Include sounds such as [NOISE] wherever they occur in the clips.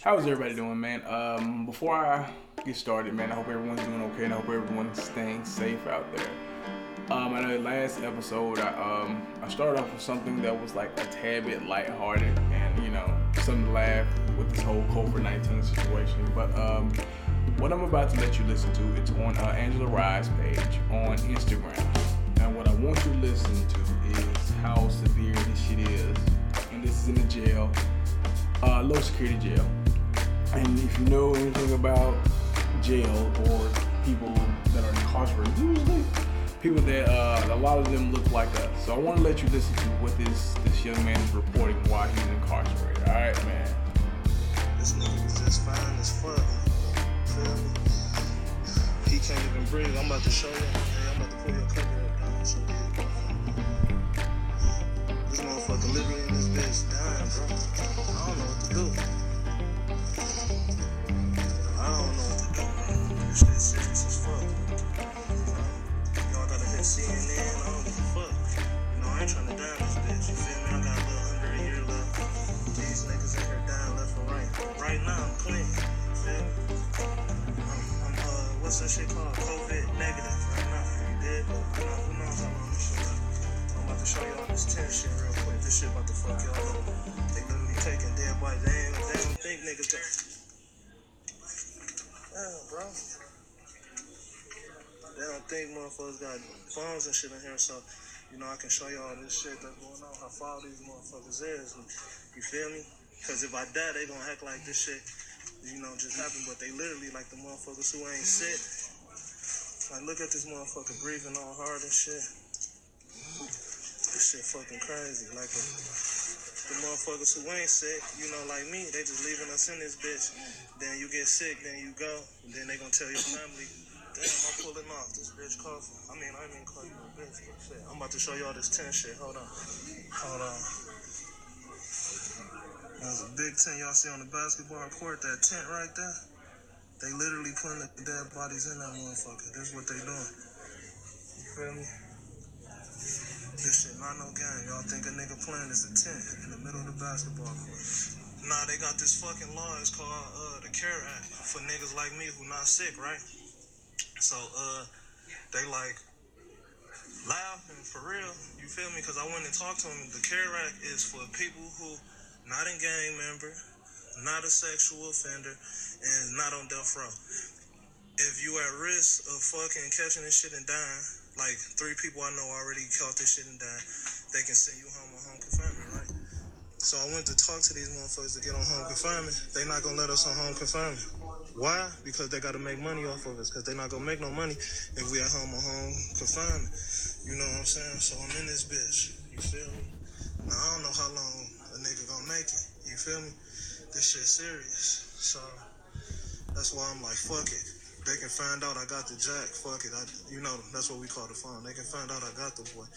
How's everybody doing, man? Um, before I get started, man, I hope everyone's doing okay, and I hope everyone's staying safe out there. Um, I know the last episode, I um, I started off with something that was like a tad bit lighthearted, and you know, something to laugh with this whole COVID nineteen situation. But um, what I'm about to let you listen to, it's on uh, Angela Rye's page on Instagram. And what I want you to listen to is how severe this shit is, and this is in the jail, uh, low security jail. And if you know anything about jail or people that are incarcerated, usually people that uh, a lot of them look like us. So I want to let you listen to what this this young man is reporting while he's incarcerated. All right, man. This nigga was just fine as fuck. He can't even breathe. I'm about to show you. Hey, I'm about to pull your cover up down so This motherfucker literally in this bitch dying, bro. I don't know what to do. I don't know. This shit serious as fuck. Y'all gotta hit CNN. I don't give a fuck. You know, I ain't trying to die this bitch. You feel me? I got a little under a year left. These niggas in here dying left and right. Right now, I'm clean. You feel me? I'm, I'm uh, what's that shit called? COVID negative right now. You did? But you know, who knows how long this shit left. I'm about to show y'all this 10 shit real quick. This shit about to fuck y'all up. They literally taking dead bodies. They ain't, they don't think niggas got. Bro. They don't think motherfuckers got phones and shit in here, so you know I can show y'all this shit that's going on, how far these motherfuckers is. You feel me? Cause if I die, they gonna act like this shit, you know, just happened. But they literally like the motherfuckers who ain't sick. Like look at this motherfucker breathing all hard and shit. This shit fucking crazy. Like the motherfuckers who ain't sick, you know, like me, they just leaving us in this bitch. Then you get sick, then you go, then they gonna tell your family. Damn, I'm pulling off. This bitch coughing. I mean, I didn't mean call you a bitch, but shit. I'm about to show y'all this 10 shit. Hold on. Hold on. There's a big tent y'all see on the basketball court. That tent right there. They literally putting the dead bodies in that motherfucker. This is what they doing. You feel me? This shit not no game. Y'all think a nigga playing is a tent in the middle of the basketball court. Nah, they got this fucking law. It's called uh, the CARE Act for niggas like me who not sick, right? So, uh, they like laughing for real. You feel me? Because I went and talked to them. The CARE Act is for people who not a gang member, not a sexual offender, and not on death row. If you at risk of fucking catching this shit and dying, like three people I know already caught this shit and died, they can send you home on home confinement, right? So I went to talk to these motherfuckers to get on home confinement. They not gonna let us on home confinement. Why? Because they gotta make money off of us. Cause they not gonna make no money if we at home on home confinement. You know what I'm saying? So I'm in this bitch. You feel me? Now I don't know how long a nigga gonna make it. You feel me? This shit serious. So that's why I'm like, fuck it. They can find out I got the jack. Fuck it. I, you know, that's what we call the phone. They can find out I got the boy.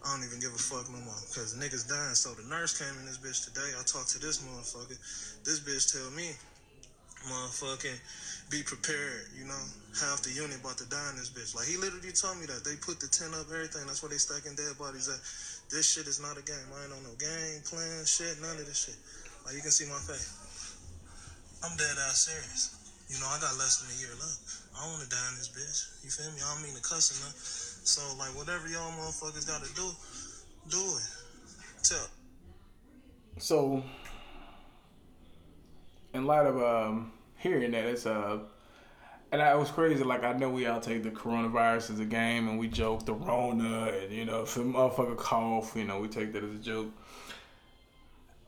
I don't even give a fuck no more. Cause niggas dying. So the nurse came in this bitch today. I talked to this motherfucker. This bitch tell me, motherfucking, be prepared. You know, half the unit about to die in this bitch. Like he literally told me that they put the tent up, everything. That's where they stacking dead bodies at. This shit is not a game. I ain't on no game, plan, shit, none of this shit. Like you can see my face. I'm dead ass serious. You know, I got less than a year left. I don't wanna die in this bitch. You feel me? I don't mean to cuss or nothing. So like whatever y'all motherfuckers gotta do, do it. Tell. So, in light of um, hearing that, it's uh, and I, it was crazy. Like I know we all take the coronavirus as a game, and we joke the Rona, and you know, if a motherfucker cough, you know, we take that as a joke.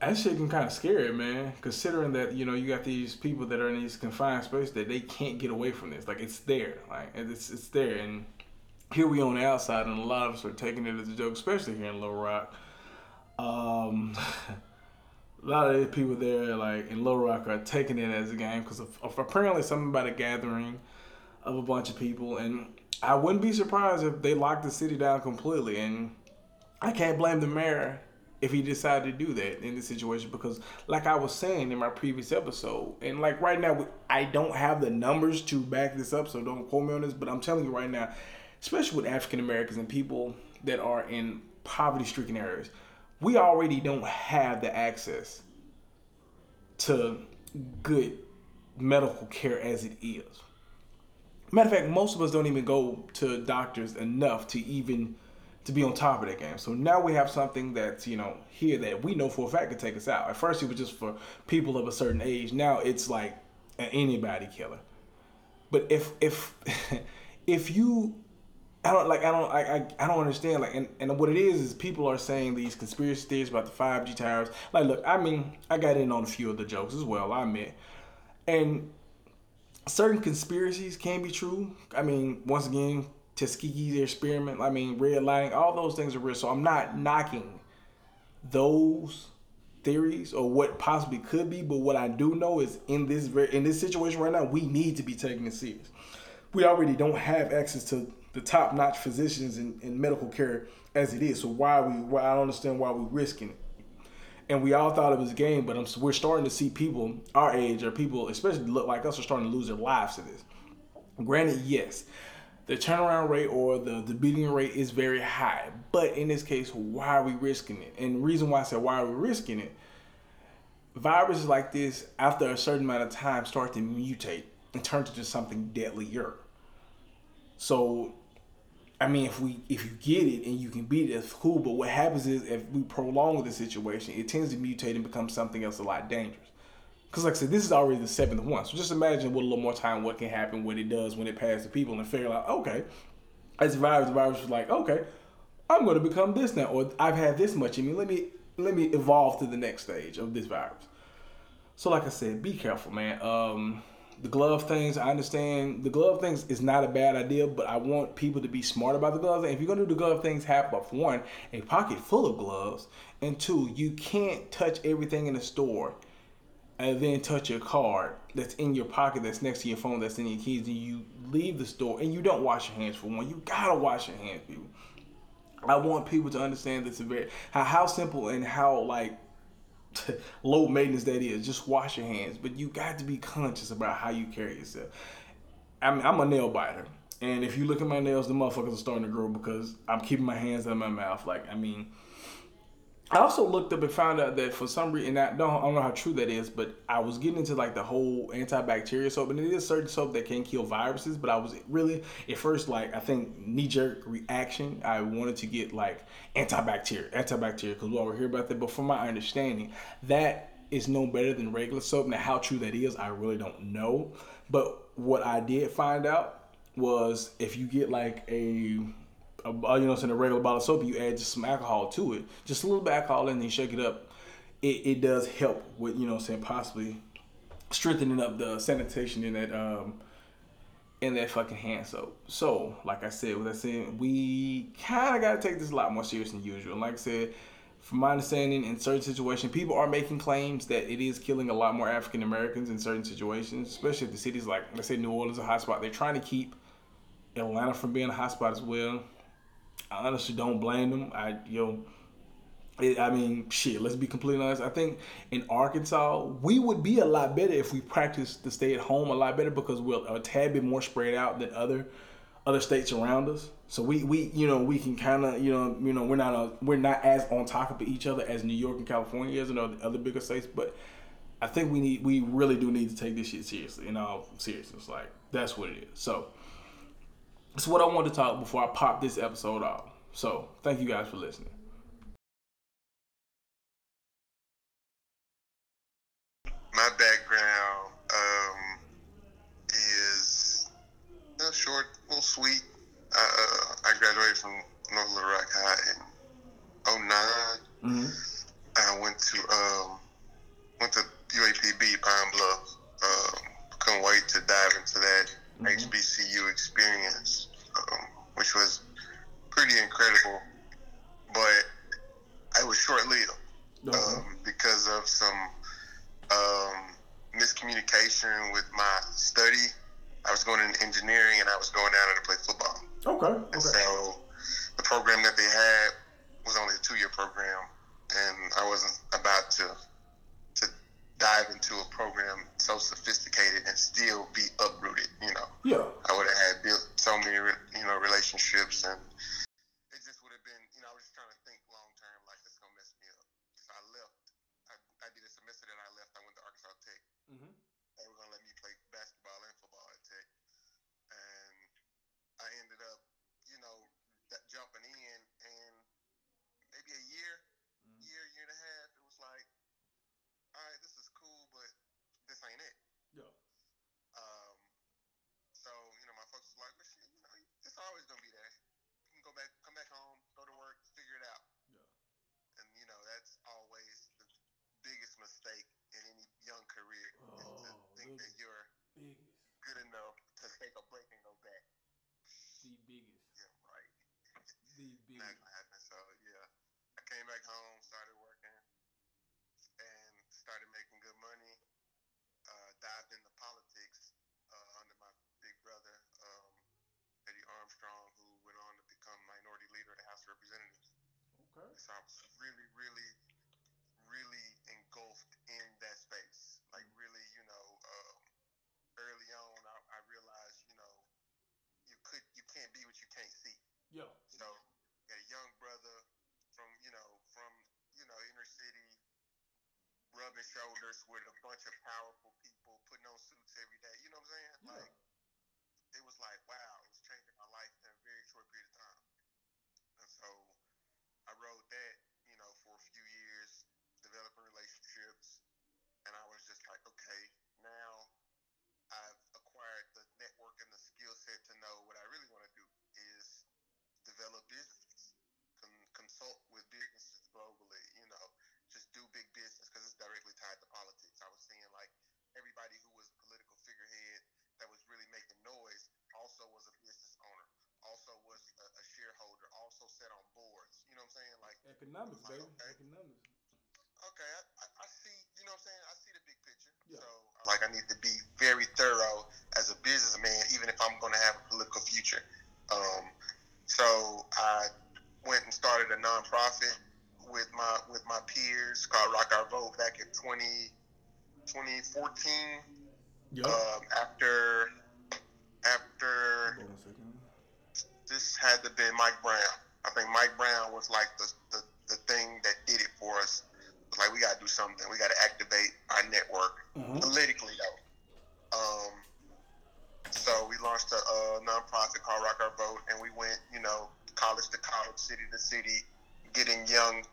That shit can kind of scary, man. Considering that you know you got these people that are in these confined spaces that they can't get away from this. Like it's there, like it's it's there, and here we on the outside, and a lot of us are taking it as a joke, especially here in Little Rock. Um, [LAUGHS] a lot of the people there, like in Little Rock, are taking it as a game because of, of apparently something about a gathering of a bunch of people, and I wouldn't be surprised if they locked the city down completely. And I can't blame the mayor if he decided to do that in this situation because, like I was saying in my previous episode, and like right now, I don't have the numbers to back this up, so don't quote me on this. But I'm telling you right now, especially with African Americans and people that are in poverty-stricken areas we already don't have the access to good medical care as it is. Matter of fact, most of us don't even go to doctors enough to even to be on top of that game. So now we have something that's you know here that we know for a fact could take us out. At first, it was just for people of a certain age. Now it's like an anybody killer. But if if [LAUGHS] if you I don't like I don't I, I, I don't understand like and, and what it is is people are saying these conspiracy theories about the 5G towers. Like look, I mean, I got in on a few of the jokes as well, I admit. And certain conspiracies can be true. I mean, once again, Tuskegee's experiment, I mean, redlining, all those things are real. So I'm not knocking those theories or what possibly could be, but what I do know is in this in this situation right now, we need to be taking it serious. We already don't have access to the top notch physicians in, in medical care as it is. So why we why I don't understand why we're risking it. And we all thought it was a game, but I'm, we're starting to see people our age or people, especially look like us, are starting to lose their lives to this. Granted, yes, the turnaround rate or the, the beating rate is very high. But in this case, why are we risking it? And the reason why I said why are we risking it, viruses like this, after a certain amount of time, start to mutate and turn into something deadlier. So, I mean, if we if you get it and you can beat it, it's cool. But what happens is if we prolong the situation, it tends to mutate and become something else a lot dangerous. Because, like I said, this is already the seventh one. So just imagine with a little more time what can happen, what it does when it passes to people, and figure out, okay, as the virus is like, okay, I'm going to become this now, or I've had this much in me. Let me let me evolve to the next stage of this virus. So, like I said, be careful, man. Um, the glove things, I understand the glove things is not a bad idea, but I want people to be smart about the gloves. And if you're gonna do the glove things, have for one, a pocket full of gloves, and two, you can't touch everything in the store and then touch your card that's in your pocket that's next to your phone that's in your keys and you leave the store and you don't wash your hands for one. You gotta wash your hands people. I want people to understand this very how, how simple and how like [LAUGHS] low maintenance that is. Just wash your hands but you got to be conscious about how you carry yourself. I mean, i'm a nail biter and if you look at my nails the motherfuckers are starting to grow because i'm keeping my hands out of my mouth. Like i mean I also looked up and found out that for some reason, I don't, I don't know how true that is, but I was getting into like the whole antibacterial soap, and it is certain soap that can kill viruses. But I was really at first like I think knee jerk reaction. I wanted to get like antibacterial, antibacterial, because we all hear about that. But from my understanding, that is no better than regular soap. Now, how true that is, I really don't know. But what I did find out was if you get like a a, you know, in a regular bottle of soap, you add just some alcohol to it, just a little bit alcohol, and then shake it up. It, it does help with you know, saying possibly strengthening up the sanitation in that um in that fucking hand soap. So, like I said, with that said, we kind of got to take this a lot more serious than usual. And like I said, from my understanding, in certain situations, people are making claims that it is killing a lot more African Americans in certain situations, especially if the cities like, let's say, New Orleans, a hotspot. They're trying to keep Atlanta from being a hotspot as well. I honestly don't blame them. I yo, it, I mean, shit. Let's be completely honest. I think in Arkansas we would be a lot better if we practiced to stay at home a lot better because we're a tad bit more spread out than other other states around us. So we, we you know we can kind of you know you know we're not a, we're not as on top of each other as New York and California is and other, other bigger states, but I think we need we really do need to take this shit seriously in all seriousness. Like that's what it is. So that's what I wanted to talk before I pop this episode off. So thank you guys for listening. My background um, is a short, little sweet. Uh, I graduated from North Little Rock High in 9 Mm-hmm. I went to um, went to UAPB Pine Bluff. Um, couldn't wait to dive into that Mhm. HBCU experience, um, which was pretty incredible. But I was short lived um, because of some um, miscommunication with my study. I was going into engineering and I was going down there to play football. okay. And Okay. so the program that they had was only a two year program, and I wasn't about to to dive into a program so sophisticated and still be uprooted. You know, Yeah. I would have had built so many re- you know relationships, and it just would have been you know I was just trying to think long term, like this is gonna mess me up. So I left. I, I did a semester that I left. I went to Arkansas Tech. Mm-hmm. back home, started working, and started making good money. Uh, dived into politics uh, under my big brother, um, Eddie Armstrong, who went on to become minority leader of the House of Representatives. Okay. So I was really, really, really engulfed in that space. Like really, you know, um, early on, I, I realized, you know, you could, you can't be what you can't see. Yeah. So, got a young brother from, you know, from, you know, inner city, rubbing shoulders with a bunch of powerful people, putting on suits every day. You know what I'm saying? Yeah. Like, it was like, wow, it was changing my life in a very short period of time. And so, I rode that, you know, for a few years, developing relationships, and I was just like, okay, now I've acquired the network and the skill set to know what I really want to do is develop businesses, con- consult with businesses globally, you know, just do big business because it's directly tied to politics. I was seeing like everybody who was a political figurehead that was really making noise also was a business owner, also was a, a shareholder, also sat on boards. You know what I'm saying? Like, baby. okay. Economics. okay, I, I, see, you know what I'm saying? I see the big picture. Yeah. So, like, I need to be very thorough as a businessman, even if I'm going to have a political future. Um, so I went and started a nonprofit with my with my peers called Rock Our Vote back in 20, 2014. Yep. Um, after after Hold on a second. this had to be Mike Brown. I think Mike Brown was like the thing that did it for us. It like we gotta do something. We gotta activate our network Mhm. politically though. Um, so we launched a, a nonprofit called Rock Our Vote, and we went, you know, college to college, city to city, getting young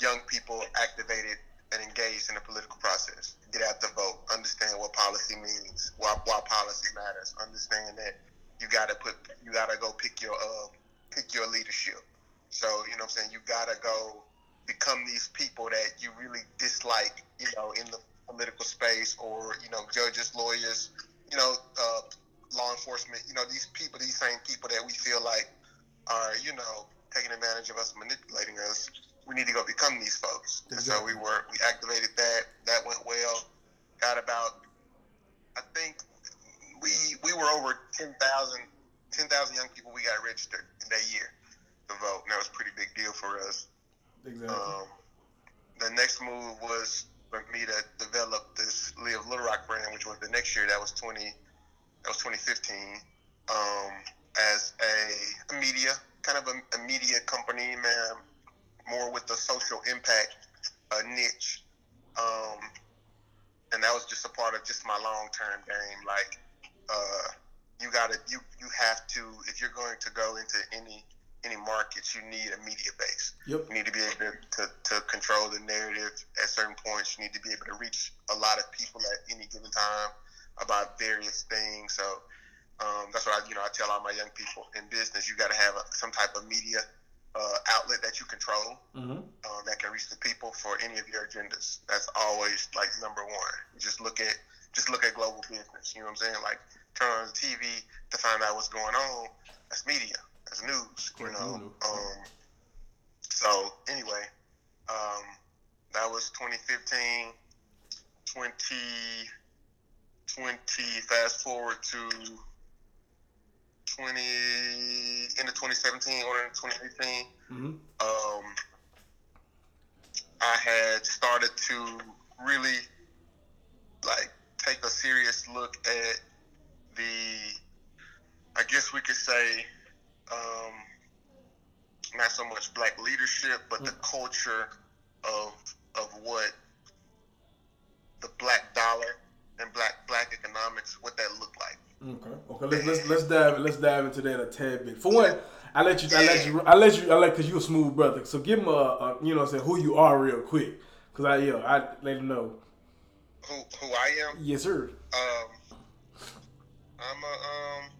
young people activated and engaged in the political process. Get out the vote, understand what policy means, why, why policy matters, understand that you gotta put you gotta go pick your uh, pick your leadership. So, you know what I'm saying, you gotta go become these people that you really dislike, you know, in the political space or, you know, judges, lawyers, you know, uh, law enforcement, you know, these people, these same people that we feel like are, you know, taking advantage of us, manipulating us. We need to go become these folks. And so we were, we activated that. That went well. Got about, I think we we were over 10,000 10,000 young people we got registered in that year to vote. And that was a pretty big deal for us. Exactly. Um, the next move was for me to develop this Live Little Rock brand, which was the next year. That was 20, that was 2015. Um, as a, a media, kind of a, a media company, man, more with the social impact a niche. Um, and that was just a part of just my long term game. Like, uh, you gotta, you you have to, if you're going to go into any any markets, you need a media base. Yep. You need to be able to, to, to control the narrative at certain points. You need to be able to reach a lot of people at any given time about various things. So um, that's what I, you know, I tell all my young people in business. You got to have a, some type of media uh, outlet that you control Mm-hmm. um, that can reach the people for any of your agendas. That's always like number one. Just look at just look at global business. You know what I'm saying? Like turn on the TV to find out what's going on. That's media. That's news. You know. Um, so anyway, um, that was 2015. 2020. Fast forward to 20 into 2017 or into 2018 Mm-hmm. um, I had started to really like take a serious look at the, I guess we could say, um, not so much black leadership, but the culture of of what the black dollar and black black economics, what that looked like. Okay. Okay. Let's let's let's dive let's dive into that a tad bit. For one, I let you I let you I let you I let because you're a smooth brother. So give him a, a you know what I'm saying who you are real quick. Cause I yeah I let him know. Who who I am? Yes sir. Um, I'm a um,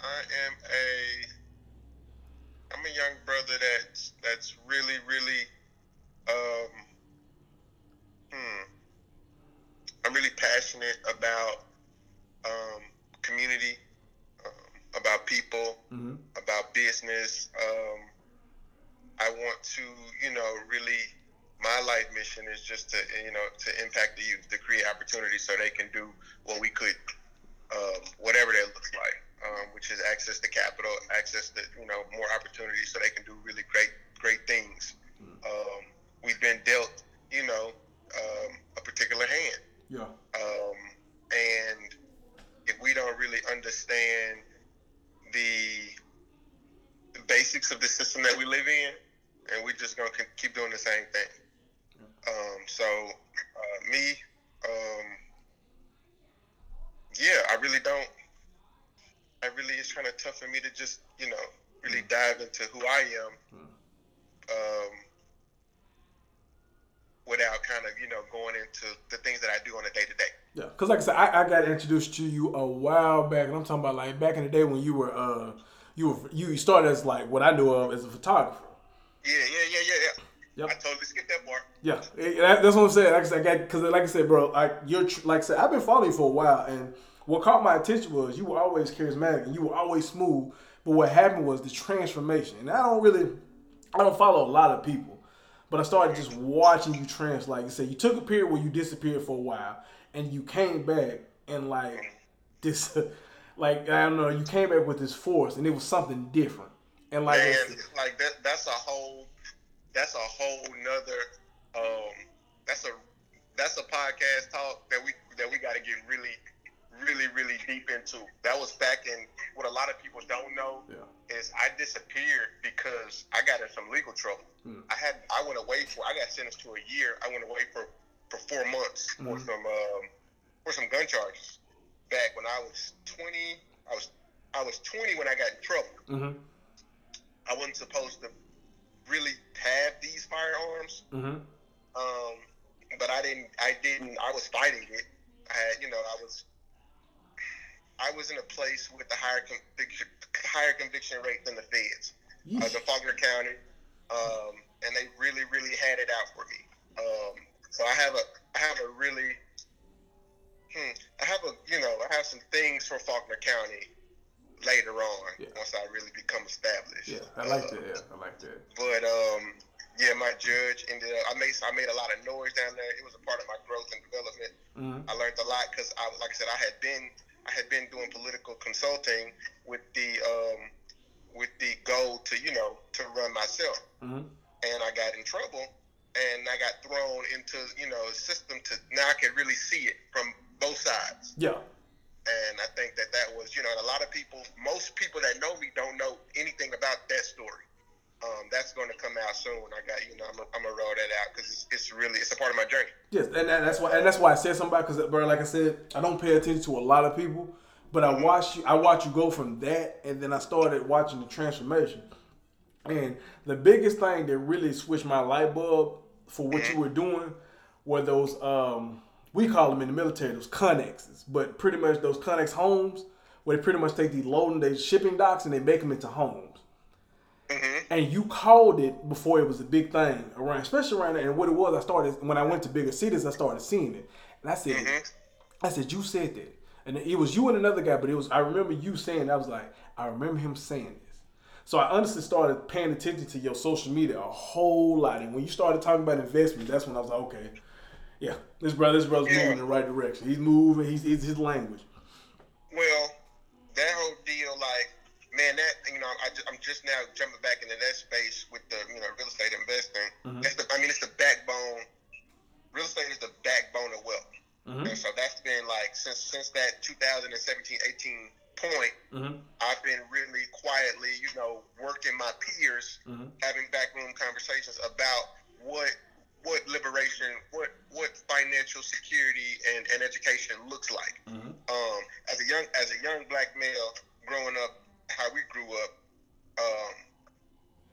I am a, I'm a young brother that's that's really really, um, hmm, I'm really passionate about um, community, um, about people, Mm-hmm. about business. Um, I want to, you know, really my life mission is just to you know to impact the youth, to create opportunities so they can do what we could, um, whatever that looks like, um, which is access to capital, access to you know more opportunities so they can do really great great things. Um, we've been dealt, you know, um, a particular hand. Yeah. Um, and if we don't really understand the, the basics of the system that we live in, and we're just gonna keep doing the same thing. Um, so uh, me, um, yeah, I really don't. I really is kind of tough for me to just you know really dive into who I am. Um, without kind of you know going into the things that I do on a day to day. Yeah, because like I said, I, I got introduced to you a while back, and I'm talking about like back in the day when you were uh you were you started as like what I knew of as a photographer. Yeah, yeah, yeah, yeah, yeah. Yep. I totally skipped that part. Yeah, that's what I'm saying. Like I said, because like I said, bro, like you're like I said, I've been following you for a while, and what caught my attention was you were always charismatic and you were always smooth. But what happened was the transformation, and I don't really, I don't follow a lot of people, but I started just watching you trans. Like you said, you took a period where you disappeared for a while, and you came back, and like this, [LAUGHS] like I don't know, you came back with this force, and it was something different, and like. Man, like that that's a whole that's a whole nother um that's a that's a podcast talk that we that we gotta get really really really deep into. That was back in what a lot of people don't know yeah. is I disappeared because I got in some legal trouble. Hmm. I had I went away for I got sentenced to a year. I went away for for four months for Mhm. some um, for some gun charges. Back when I was twenty, I was I was twenty when I got in trouble. Mhm. I wasn't supposed to really have these firearms, Mhm. um, but I didn't. I didn't. I was fighting it. I had, you know, I was. I was in a place with a higher conviction, higher conviction rate than the feds. I was in Faulkner County, um, and they really, really had it out for me. Um, so I have a, I have a really, hmm, I have a, you know, I have some things for Faulkner County later on Yeah. once I really become established. Yeah, I like Uh, that. Yeah, I like that. but um, yeah, my judge ended up. I made I made a lot of noise down there. It was a part of my growth and development. Mhm. I learned a lot because I, like I said, I had been I had been doing political consulting with the um, with the goal to you know to run myself, Mhm. and I got in trouble, and I got thrown into you know a system to now I can really see it from both sides. Yeah. And I think that that was, you know, and a lot of people, most people that know me don't know anything about that story. Um, that's going to come out soon. I got, you know, I'm gonna I'm roll that out because it's, it's really, it's a part of my journey. Yes, and, and that's why and that's why I said something about because, bro, like I said, I don't pay attention to a lot of people, but I watch you. I watch you go from that, and then I started watching the transformation. And the biggest thing that really switched my light bulb for what you were doing were those um we call them in the military those conexes, but pretty much those conex homes where they pretty much take the loading they shipping docks and they make them into homes. Hmm and you called it before it was a big thing around, especially around. And what it was, I started when I went to bigger cities, I started seeing it, and I said, Mhm. I said, you said that, and it was you and another guy, but it was I remember you saying, I was like, I remember him saying this. So I honestly started paying attention to your social media a whole lot, and when you started talking about investment, that's when I was like, okay, yeah, this brother, this brother's Yeah. moving in the right direction. He's moving. He's it's his language. Well, that whole deal, like, man, that you know, I just, I'm just now jumping back into that space with the you know real estate investing. Mhm. That's the, I mean, it's the backbone. Real estate is the backbone of wealth. Mhm. And so that's been like since since that 2017 18 point, Mhm. I've been really quietly, you know, working my peers, Mhm. having backroom conversations about what what liberation, what what financial security and, and education looks like. Mhm. Um, as a young as a young black male growing up, how we grew up,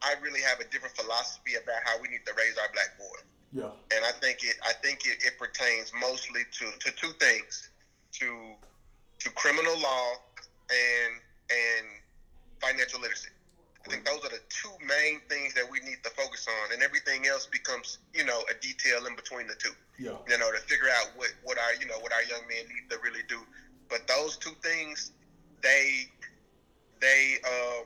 I really have a different philosophy about how we need to raise our black boys Yeah. and I think it I think it, it pertains mostly to, to two things to to criminal law and and financial literacy. I think those are the two main things that we need to focus on, and everything else becomes you know a detail in between the two. Yeah. You know to figure out what what our you know what our young men need to really do. But those two things, they they um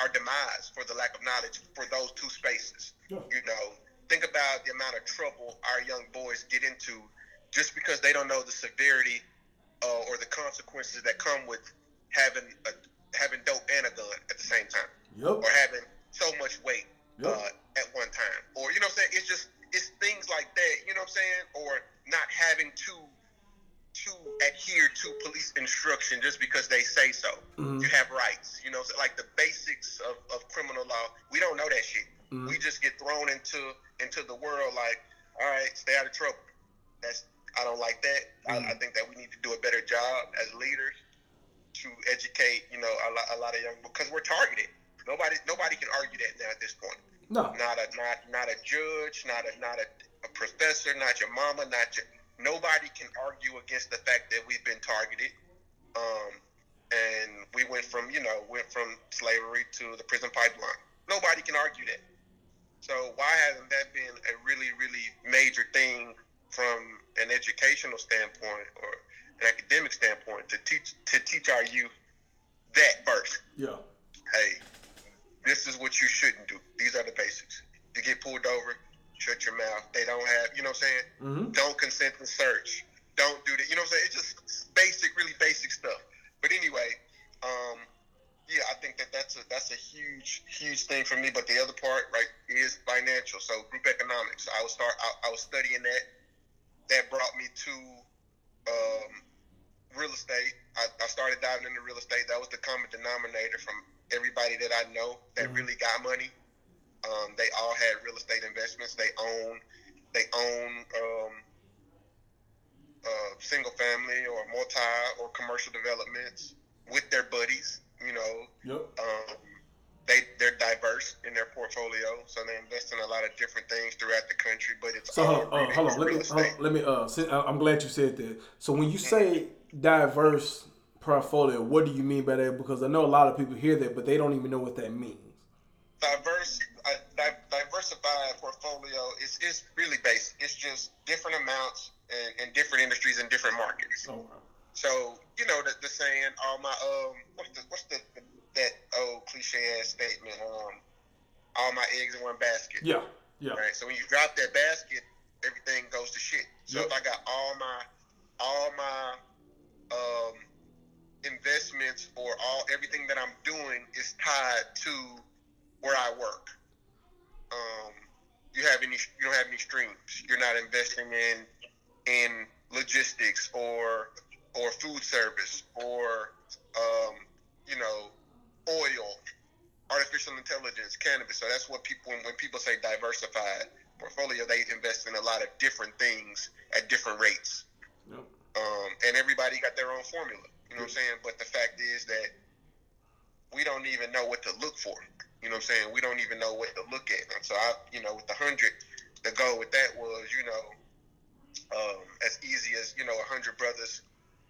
our demise for the lack of knowledge for those two spaces. Yeah. You know, think about the amount of trouble our young boys get into just because they don't know the severity uh, or the consequences that come with having a, having dope and a gun at the same time, Yep. or having so much weight Yep. uh, at one time, or you know what I'm saying? It's just it's things like that. You know what I'm saying? Or not having to to adhere to police instruction just because they say so. Mhm. You have rights. You know, so like the basics of, of criminal law. We don't know that shit. Mhm. We just get thrown into into the world like, all right, stay out of trouble. That's I don't like that. I, I think that we need to do a better job as leaders to educate. You know, a lot, a lot of young because we're targeted. Nobody nobody can argue that now at this point No. not a not not a judge, not a not a, a professor, not your mama, not your nobody can argue against the fact that we've been targeted. Um, and we went from you know went from slavery to the prison pipeline. Nobody can argue that. So why hasn't that been a really really major thing from an educational standpoint or an academic standpoint to teach to teach our youth that first? Yeah. hey, this is what you shouldn't do. These are the basics. You get pulled over, shut your mouth. They don't have, you know what I'm saying? Mm-hmm. Don't consent to search. Don't do that. You know what I'm saying? It's just basic, really basic stuff. But anyway, um, yeah, I think that that's a that's a huge, huge thing for me. But the other part, right, is financial. So group economics. I was start. I, I was studying that. That brought me to um, real estate. I, I started diving into real estate. That was the common denominator from everybody that I know that Mhm. really got money. Um, they all had real estate investments. They own, they own um, uh, single family or multi or commercial developments with their buddies. You know, Yep. um, they they're diverse in their portfolio, so they invest in a lot of different things throughout the country. But it's So hold, uh, hold on, let me hold let me uh. I'm glad you said that. So when you say diverse portfolio, what do you mean by that? Because I know a lot of people hear that, but they don't even know what that means. diverse di- diversified portfolio is is really basic. It's just different amounts and, in different industries and different markets. Okay. So you know the, the saying, all my um, what's the what's the, that old cliche ass statement? Um, all my eggs in one basket. Yeah. Yeah. Right. So when you drop that basket, everything goes to shit. So Yep. if I got all my all my um investments or all everything that I'm doing is tied to where I work. Um, you have any you don't have any streams. You're not investing in in logistics or or food service or um, you know oil, artificial intelligence, cannabis. So that's what people when, when people say diversified portfolio, they invest in a lot of different things at different rates. Yep. Um, and everybody got their own formula. You know what I'm saying? But the fact is that we don't even know what to look for. You know what I'm saying? We don't even know what to look at. And so I, you know, with the hundred, the goal with that was, you know, um, as easy as you know, a hundred brothers,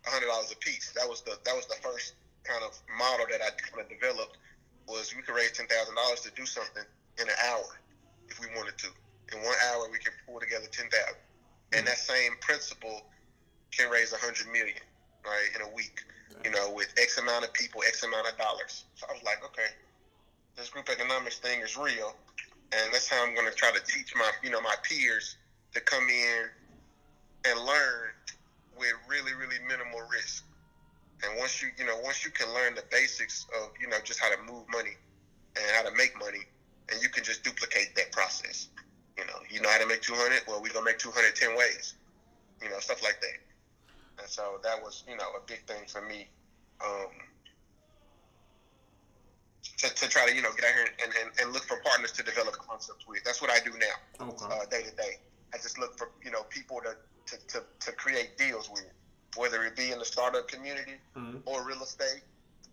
a hundred dollars a piece. That was the that was the first kind of model that I kind of developed. Was we could raise ten thousand dollars to do something in an hour if we wanted to. In one hour, we can pull together ten thousand, and that same principle can raise a hundred million, right, in a week. You know, with X amount of people, X amount of dollars. So I was like, okay, this group economics thing is real, and that's how I'm going to try to teach my, you know, my peers to come in and learn with really, really minimal risk. And once you, you know, once you can learn the basics of, you know, just how to move money and how to make money, and you can just duplicate that process. You know, you know how to make 200. Well, we're gonna make 210 ways. You know, stuff like that. And so that was, you know, a big thing for me. Um, to, to try to, you know, get out here and, and, and look for partners to develop concepts with. That's what I do now Okay. uh, day to day. I just look for you know people to, to, to, to create deals with, whether it be in the startup community Mhm. or real estate,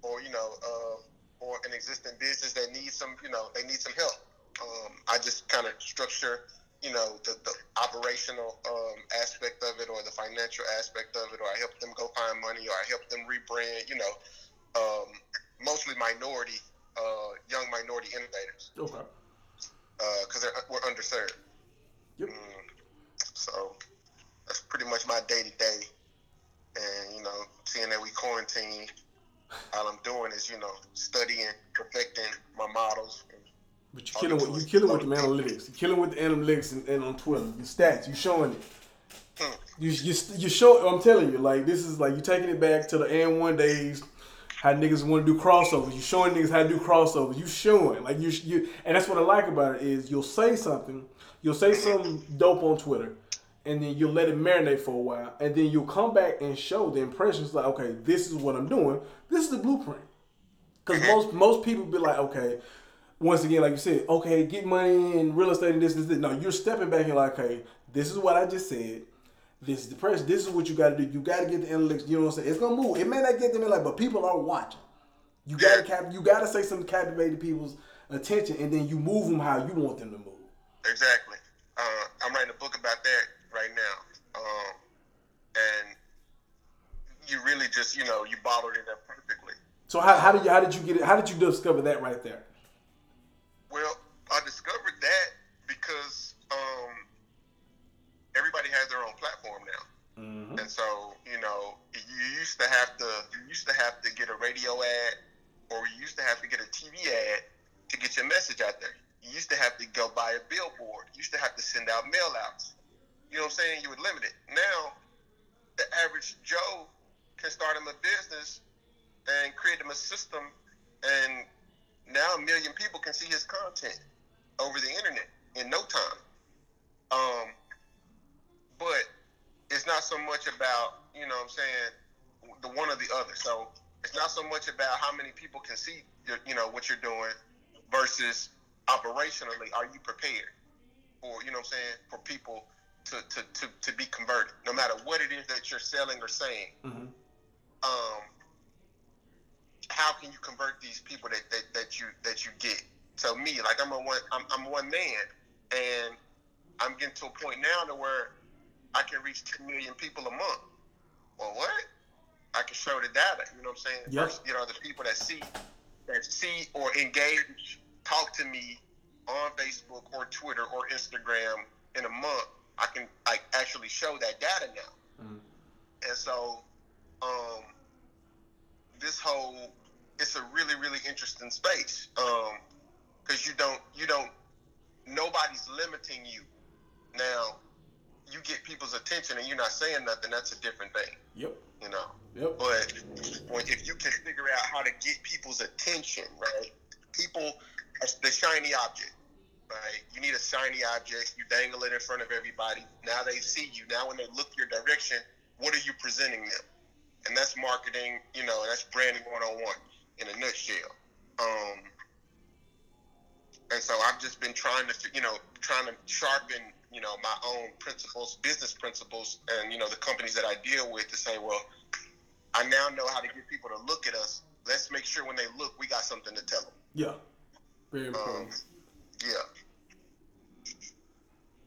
or you know, uh, or an existing business that needs some you know they need some help. Um, I just kind of structure you know the, the operational um, aspect of it or the financial aspect of it, or I help them go find money, or I help them rebrand. You know, um, mostly minority, uh, young minority innovators Okay. because they're we're underserved. Yep. Mm, so that's pretty much my day to day. And you know, seeing that we quarantine, all I'm doing is you know studying, perfecting my models. But you killing with you killing with the analytics. You're killing with the analytics and, and on Twitter. Your stats. you're showing it. Hmm. You you you show. I'm telling you, like this is like you're taking it back to the AND1 days. How niggas want to do crossovers. You showing niggas how to do crossovers. You showing like you you, and that's what I like about it is you'll say something. You'll say something dope on Twitter and then you'll let it marinate for a while, and then you'll come back and show the impressions like, okay, this is what I'm doing. This is the blueprint. Because mm-hmm. most most people be like, okay, once again, like you said, okay, get money in real estate and this, this, this. No, you're stepping back and like, okay, this is what I just said. This is the press. This is what you got to do. You got to get the analytics. You know what I'm saying? It's gonna move. It may not get them in like, but people are watching. You gotta cap. You gotta say something captivating people's attention, and then you move them how you want them to move. Exactly. Uh, I'm writing a book about that right now, um, and you really just you know you bottled it up perfectly. So how, how did you how did you get it? How did you discover that right there? Well, I discovered that because um, everybody has their own platform now. Mm-hmm. And so, you know, you used to have to you used to have to get a radio ad or you used to have to get a TV ad to get your message out there. You used to have to go buy a billboard. You used to have to send out mail outs. You know what I'm saying? You would limit it. Now, the average Joe can start him a business and create him a system, and now a million people can see his content over the internet in no time. Um, but it's not so much about you know what I'm saying the one or the other. So it's not so much about how many people can see your, you know what you're doing versus operationally are you prepared for you know what I'm saying for people to, to, to, to be converted, no matter what it is that you're selling or saying. Mm-hmm. Um, how can you convert these people that, that, that you that you get? So me, like I'm a one I'm, I'm one man, and I'm getting to a point now to where I can reach 10 million people a month. Well, what? I can show the data. You know what I'm saying? Yep. First, you know the people that see that see or engage, talk to me on Facebook or Twitter or Instagram in a month I can like actually show that data now. Mm. And so, um, this whole it's a really really interesting space because um, you don't you don't nobody's limiting you now. You get people's attention and you're not saying nothing. That's a different thing. Yep. You know. Yep. But when, if you can figure out how to get people's attention, right? People, the shiny object right? You need a shiny object. You dangle it in front of everybody. Now they see you. Now when they look your direction, what are you presenting them? And that's marketing, you know, that's branding 101 in a nutshell. Um, and so I've just been trying to, you know, trying to sharpen, you know, my own principles, business principles, and you know, the companies that I deal with to say, well, I now know how to get people to look at us. Let's make sure when they look, we got something to tell them. Yeah, very important. Um, yeah.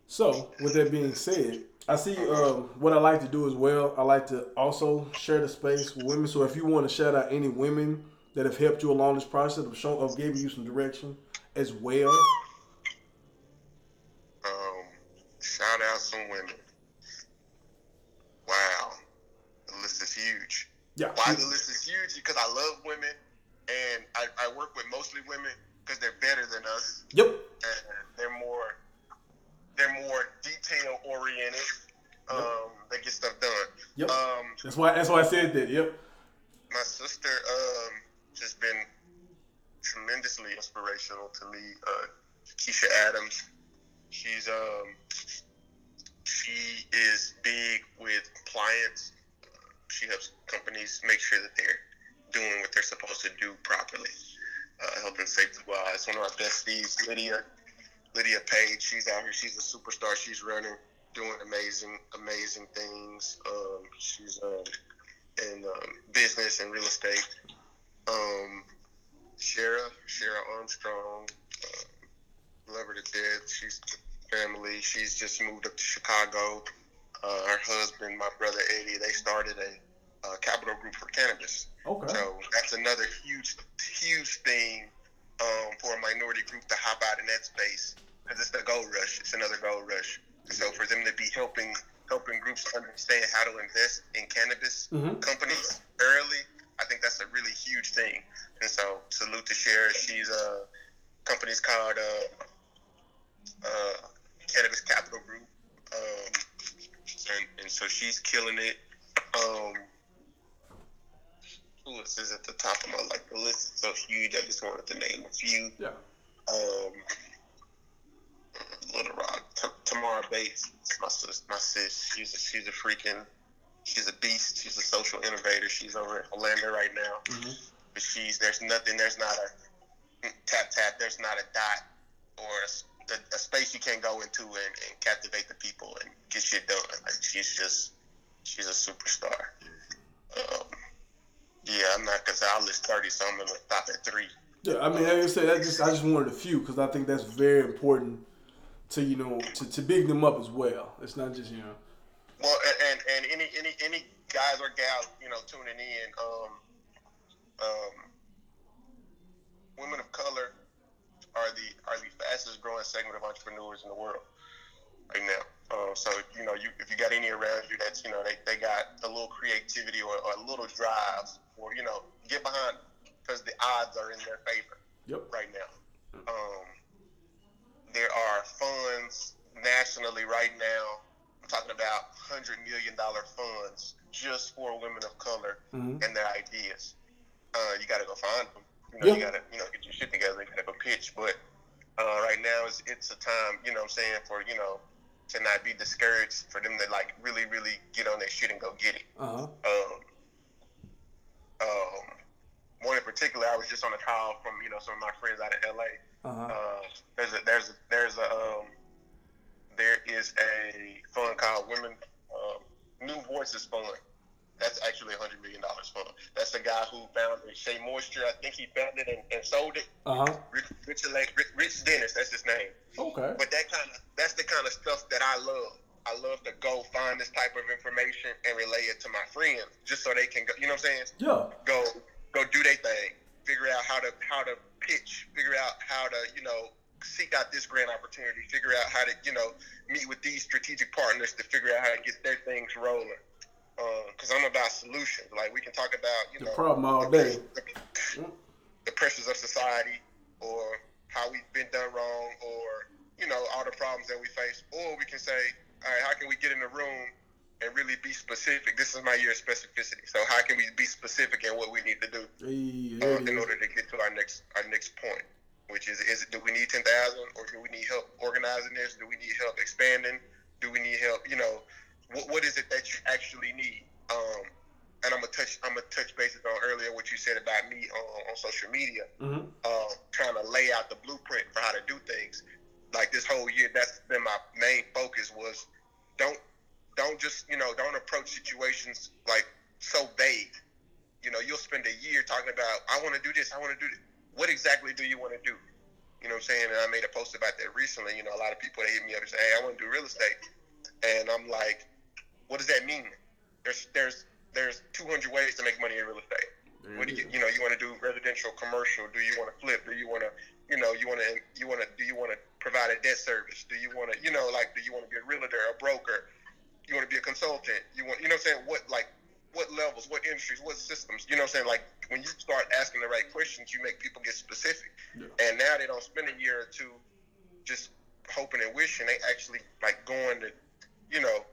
So, with that being said, I see um, what I like to do as well. I like to also share the space with women. So, if you want to shout out any women that have helped you along this process of showing, of giving you some direction as well. Um, shout out some women. Wow, the list is huge. Yeah. Why the list is huge? Because I love women, and I, I work with mostly women because they're better than us. Yep. And they're more they're more detail oriented. Um, yep. They get stuff done. Yep. Um, that's why that's why I said that. Yep. My sister um, just been tremendously inspirational to me. Uh, Keisha Adams. She's um she is big with clients. She helps companies make sure that they're doing what they're supposed to do properly uh, helping save the lives. One of our besties, Lydia, Lydia Page. She's out here. She's a superstar. She's running, doing amazing, amazing things. Um, she's um, in um, business and real estate. Um, Shara, Shara Armstrong, uh, love her to death. She's family. She's just moved up to Chicago. Uh, her husband, my brother Eddie, they started a uh, capital group for cannabis. Okay. So that's another huge, huge thing um, for a minority group to hop out in that space because it's the gold rush. It's another gold rush. So for them to be helping helping groups understand how to invest in cannabis mm-hmm. companies early, I think that's a really huge thing. And so salute to Cher. She's a uh, company's called uh, uh, Cannabis Capital Group, um, and, and so she's killing it. Um, who else is at the top of my like the list is so huge. I just wanted to name a few. Yeah. Um, Little Rock, T- Tamara Bates, my sis, my sis. She's a, she's a freaking, she's a beast. She's a social innovator. She's over in Orlando right now. Mm-hmm. But she's there's nothing. There's not a tap tap. There's not a dot or a, a, a space you can't go into and, and captivate the people and get shit done. Like she's just she's a superstar. Um, yeah, I'm not because I'll list thirty, so I'm gonna stop at three. Yeah, I mean, like I said, I just I just wanted a few because I think that's very important to you know to, to big them up as well. It's not just you know. Well, and and any any any guys or gals you know tuning in, um, um, women of color are the are the fastest growing segment of entrepreneurs in the world right now. Uh, so you know, you if you got any around you that's you know they, they got a little creativity or, or a little drive, or you know, get behind because the odds are in their favor yep. right now. Um, there are funds nationally right now. I'm talking about hundred million dollar funds just for women of color mm-hmm. and their ideas. Uh, you got to go find them. You know, yeah. you got to you know get your shit together. Got to go pitch. But uh, right now, it's it's a time. You know, what I'm saying for you know to not be discouraged, for them to like really really get on their shit and go get it. Uh-huh. Um, um, one in particular, I was just on a call from you know some of my friends out of LA. Uh-huh. Uh, there's a there's a, there's a um, there is a fund called Women um, New Voices Fund. That's actually a hundred million dollars fund. That's the guy who founded Shea Moisture. I think he founded it and, and sold it. Uh huh. Rich, Rich, Rich, Rich Dennis, that's his name. Okay. But that kind of that's the kind of stuff that I love. I love to go find this type of information and relay it to my friends, just so they can go. You know what I'm saying? Yeah. Go go do their thing. Figure out how to how to pitch. Figure out how to you know seek out this grant opportunity. Figure out how to you know meet with these strategic partners to figure out how to get their things rolling. Because uh, I'm about solutions. Like we can talk about you the know problem all day. The, the pressures of society, or how we've been done wrong, or you know all the problems that we face, or we can say, all right, how can we get in the room and really be specific. This is my year of specificity. So how can we be specific in what we need to do Hey, it in order to get to our next our next point, which is is do we need ten thousand or do we need help organizing this? Do we need help expanding? Do we need help? You know, what, what is it that you actually need? Um, and I'm gonna touch I'm gonna touch bases on earlier what you said about me on, on social media, Mhm. uh, trying to lay out the blueprint for how to do things. Like this whole year, that's been my main focus was don't don't just you know don't approach situations like so vague. You know, you'll spend a year talking about I want to do this, I want to do this. What exactly do you want to do? You know what I'm saying? And I made a post about that recently. You know, a lot of people they hit me up and say, "Hey, I want to do real estate," and I'm like, "What does that mean?" There's there's there's 200 ways to make money in real estate. There What do you, you know, you want to do residential, commercial? Do you want to flip? Do you want to, you know, you want to, you want to, do you want to provide a debt service? Do you want to, you know, like, do you want to be a realtor, a broker? You want to be a consultant? You want, you know, what I'm saying what, like, what levels, what industries, what systems? You know, what I'm saying like when you start asking the right questions, you make people get specific. Yeah. And now they don't spend a year or two just hoping and wishing. They actually like going to, you know,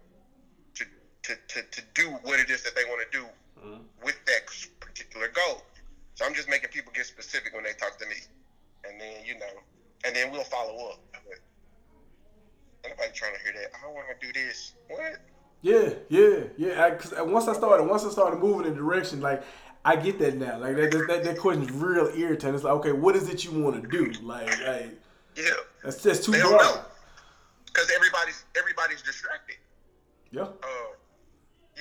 to to, to, do what it is that they want to do Mhm. with that particular goal. So I'm just making people get specific when they talk to me, and then you know, and then we'll follow up. But Nobody trying to hear that. I want to do this. What? Yeah, yeah, yeah. I, cause once I started, once I started moving in direction, like I get that now. Like that, that, that question is real irritating. It's like, okay, what is it you want to do? Like, like Yeah, that's just too broad. because everybody's everybody's distracted. Yeah, Uh,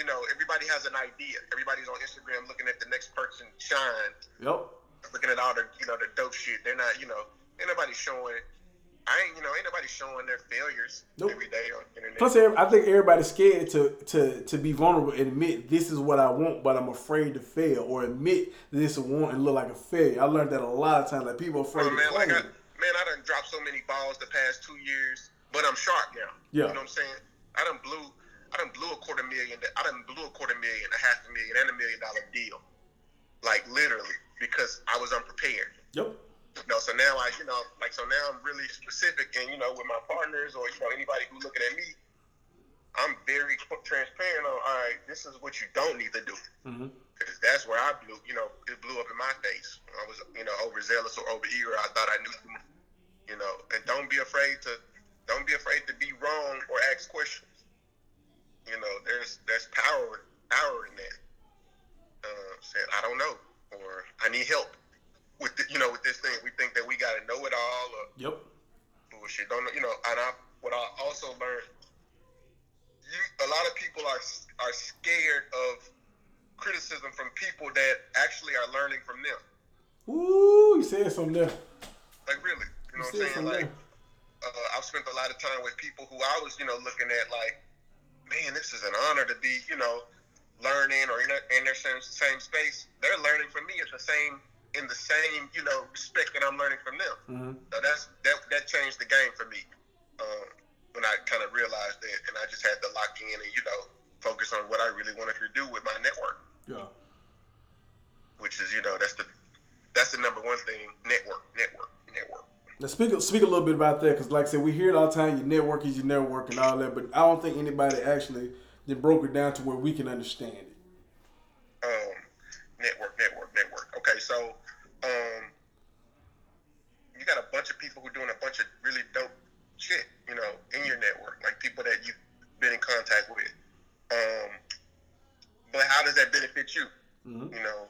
you know, everybody has an idea. Everybody's on Instagram looking at the next person shine, yep. looking at all the you know the dope shit. They're not, you know, ain't nobody showing. I ain't, you know, ain't nobody showing their failures Nope. every day on the internet. Plus, I think everybody's scared to, to, to be vulnerable and admit this is what I want, but I'm afraid to fail, or admit this is want and look like a failure. I learned that a lot of times. Like people are afraid Oh, to man, like claim I, man, I done dropped so many balls the past two years, but I'm sharp now. Yeah. You know what I'm saying? I done blew, I done blew a quarter million. I done blew a quarter million, a half a million, and a million dollar deal. like literally, because I was unprepared. Yep. You know, so now I, you know, like so now I'm really specific, and you know, with my partners or you know anybody who's looking at me, I'm very transparent on. All right, this is what you don't need to do. Mm-hmm. Cause that's where I blew, you know, it blew up in my face. I was, you know, overzealous or over eager. I thought I knew, you know. And don't be afraid to, don't be afraid to be wrong or ask questions. You know, there's there's power power in that. Uh, saying I don't know or I need help with the, you know with this thing. We think that we got to know it all or Yep. bullshit. Don't know, you know. And I what I also learned, you a lot of people are are scared of criticism from people that actually are learning from them. Ooh, you said something there. Like really, you know You what I'm saying? Like uh, I've spent a lot of time with people who I was, you know, looking at like, man, this is an honor to be, you know, learning or in, their, in their same, same space. They're learning from me at the same in the same, you know, respect that I'm learning from them. Mm-hmm. So that's that that changed the game for me um, when I kind of realized that, and I just had to lock in and you know focus on what I really wanted to do with my network, Yeah. which is you know that's the that's the number one thing: network, network, network. Now speak speak a little bit about that because, like I said, we hear it all the time. Your network is your network and all that, but I don't think anybody actually then broke it down to where we can understand it. Um, network, network, network. Okay, so um, you got a bunch of people who are doing a bunch of really dope shit, you know, in your network, like people that you've been in contact with. Um, but how does that benefit you? Mm-hmm. You know, like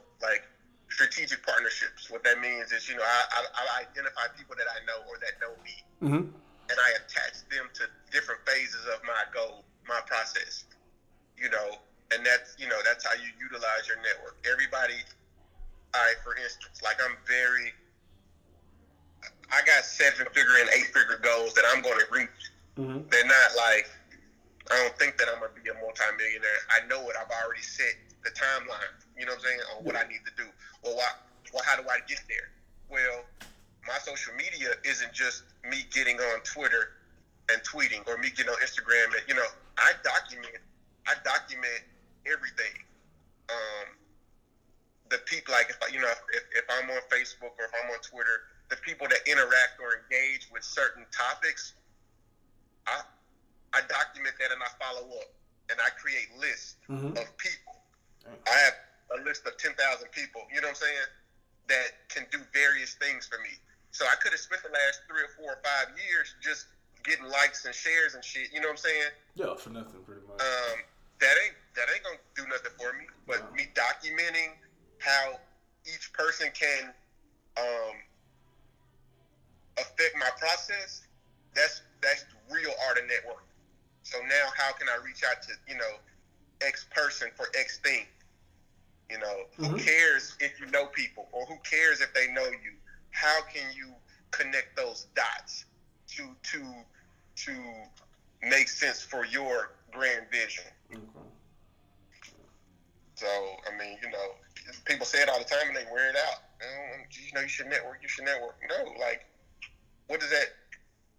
strategic partnerships. You know, I, I, I identify people that I know or that know me, Mm-hmm. and I attach them to different phases of my goal, my process. You know, and that's you know that's how you utilize your network. Everybody, I for instance, like I'm very, I got seven figure and eight figure goals that I'm going to reach. Mm-hmm. They're not like I don't think that I'm gonna be a multimillionaire. I know it. I've already set the timeline. You know what I'm saying on what I need to do. Well, why? Well, how do I get there? Well, my social media isn't just me getting on Twitter and tweeting or me getting on Instagram. And you know, I document. I document everything. Um, the people, like if I, you know, if, if I'm on Facebook or if I'm on Twitter, the people that interact or engage with certain topics, I I document that and I follow up and I create lists Mm-hmm. of people. Right. I have a list of ten thousand people. You know what I'm saying? That can do various things for me. So I could have spent the last three or four or five years just getting likes and shares and shit. You know what I'm saying? Yeah, for nothing, pretty much. um, that ain't that ain't gonna do nothing for me. But No. me documenting how each person can um, affect my process, that's that's real art of network. So now, how can I reach out to you know X person for X thing? You know, who Mhm. cares if you know people, or who cares if they know you? How can you connect those dots to to to make sense for your grand vision? Okay. So, I mean, you know, people say it all the time and they wear it out. You know, you should network, you should network. No, like, what does that,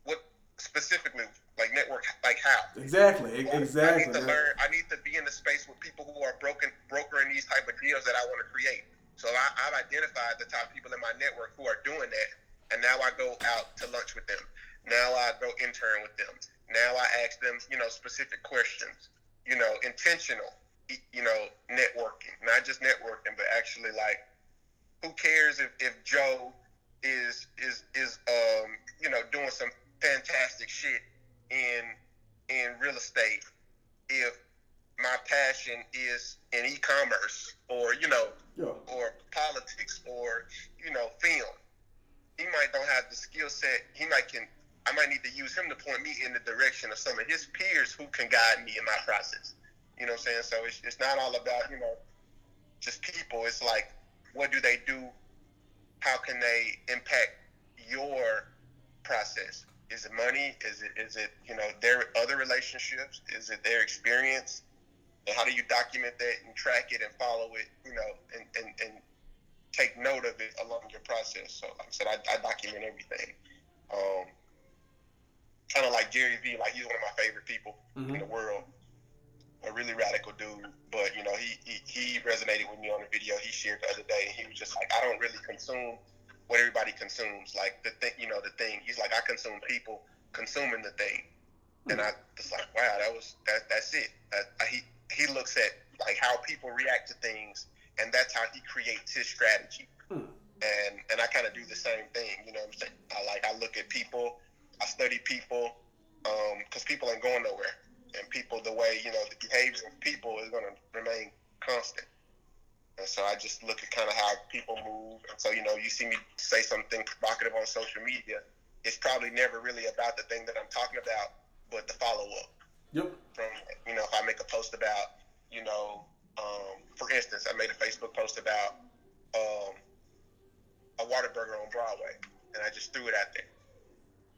what specifically, like, network, like how? Exactly. I Exactly. need to learn, I need to be in the space with people who are broken, brokering these type of deals that I want to create. So I, I've identified the top people in my network who are doing that. And now I go out to lunch with them. Now I go intern with them. Now I ask them, you know, specific questions, you know, intentional, you know, networking, not just networking, but actually like, who cares if, if Joe is, is, is, um, you know, doing some fantastic shit in, in real estate if my passion is in e-commerce or, you know, Yeah. or politics or you know film. He might don't have the skill set. He might can i might need to use him to point me in the direction of some of his peers who can guide me in my process. You know what i'm saying? So it's, it's not all about you know just people. It's like what do they do? How can they impact your process? Is it money? Is it is it you know their other relationships? Is it their experience and how do you document that and track it and follow it, you know, and, and, and take note of it along your process. So, like I said, I, I document everything. Um, kind of like Gary V, like he's one of my favorite people in Mhm. the world. a really radical dude, but you know, he, he he resonated with me on the video he shared the other day. And he was just like, I don't really consume what everybody consumes. Like the thing, you know, the thing. He's like, I consume people consuming the thing, and I was like, wow, that was that. That's it. That, he he looks at like how people react to things, and that's how he creates his strategy. Hmm. And and I kind of do the same thing. You know, what I'm saying? I like I look at people, I study people, because um, people ain't going nowhere and people the way you know the behavior of people is going to remain constant. And so I just look at kind of how people move. And so you know, you see me say something provocative on social media. It's probably never really about the thing that I'm talking about, but the follow up. Yep. From you know, if I make a post about you know, um, for instance, I made a Facebook post about um, a Whataburger on Broadway, and I just threw it out there.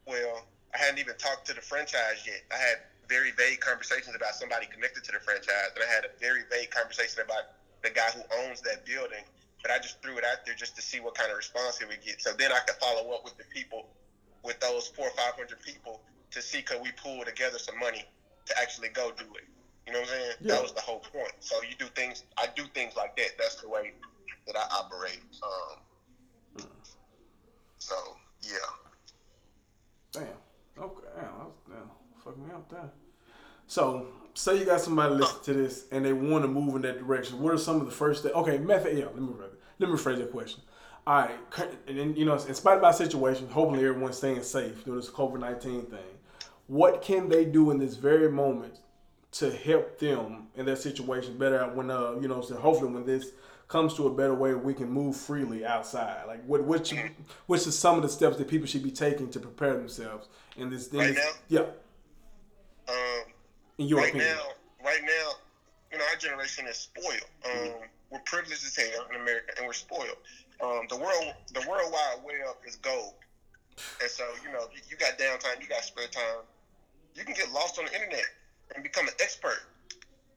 Well, I hadn't even talked to the franchise yet. I had very vague conversations about somebody connected to the franchise, and I had a very vague conversation about the guy who owns that building. But I just threw it out there just to see what kind of response he would get. So then I could follow up with the people, with those four or five hundred people, to see could we pull together some money to actually go do it. You know what I'm saying? Yeah. That was the whole point. So you do things. I do things like that. That's the way that I operate. Um, hmm. So yeah. Damn. Okay. Damn. That was, damn fuck me up there. So, say you got somebody listen to this and they want to move in that direction. What are some of the first steps? Okay, method. Yeah, let me let me rephrase that question. All right, and you know, in spite of my situation, hopefully everyone's staying safe doing this COVID nineteen thing. What can they do in this very moment to help them in their situation better when uh you know so hopefully when this comes to a better way we can move freely outside like what which which is some of the steps that people should be taking to prepare themselves in this, in right now yeah um, In your right opinion. now, right now, you know, our generation is spoiled. Um, mm-hmm. We're privileged as hell in America, and we're spoiled. Um, the world, the world wide web is gold, and so you know, you got downtime, you got spare time, you can get lost on the internet and become an expert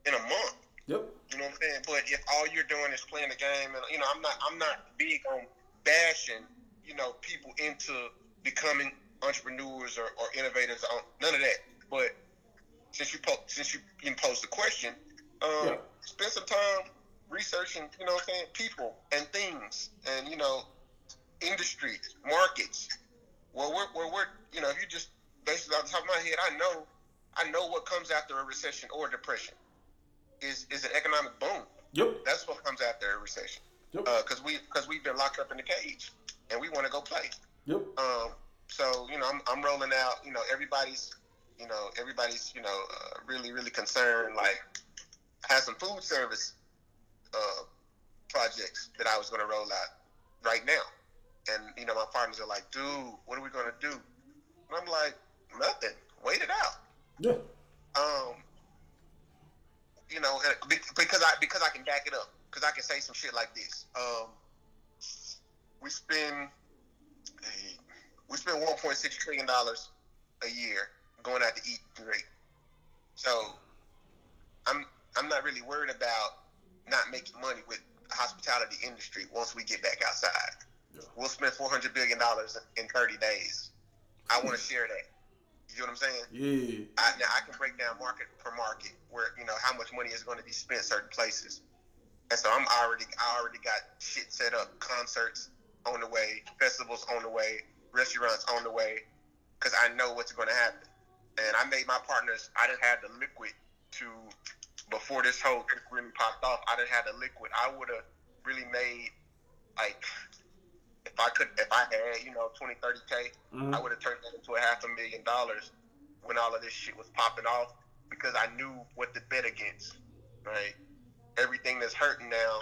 in a month. Yep. You know what I'm saying? But if all you're doing is playing the game, and you know, I'm not, I'm not big on bashing, you know, people into becoming entrepreneurs or, or innovators. On none of that. But since you po- since you, you posed the question, um, yeah. spend some time researching, you know, what I'm saying, people and things, and you know, industries, markets. Where we're, where we're, you know, if you just basically off the top of my head, I know, I know what comes after a recession or a depression is is an economic boom. Yep. That's what comes after a recession. Yep. Because uh, we because we've been locked up in the cage, and we want to go play. Yep. Um. So you know, I'm, I'm rolling out. You know, everybody's you know, everybody's, you know, uh, really, really concerned. Like, I had some food service uh, projects that I was going to roll out right now. And, you know, my partners are like, dude, what are we going to do? And I'm like, nothing. Wait it out. Yeah. Um, you know, because I because I can back it up. Because I can say some shit like this. Um, we spend we spend 1.6 trillion dollars a year going out to eat great. So I'm I'm not really worried about not making money with the hospitality industry once we get back outside. Yeah. We'll spend four hundred billion dollars in thirty days. I want to share that. You know what I'm saying? Yeah. I, now I can break down market per market where you know how much money is going to be spent certain places, and so I'm already I already got shit set up. Concerts on the way, festivals on the way, restaurants on the way, because I know what's going to happen and I made my partners. I didn't have the liquid to before this whole thing really popped off. I didn't have the liquid. I would have really made like if I could if I had you know 20 30 k mm-hmm. I would have turned that into a half a million dollars when all of this shit was popping off because I knew what to bet against. Right, everything that's hurting now,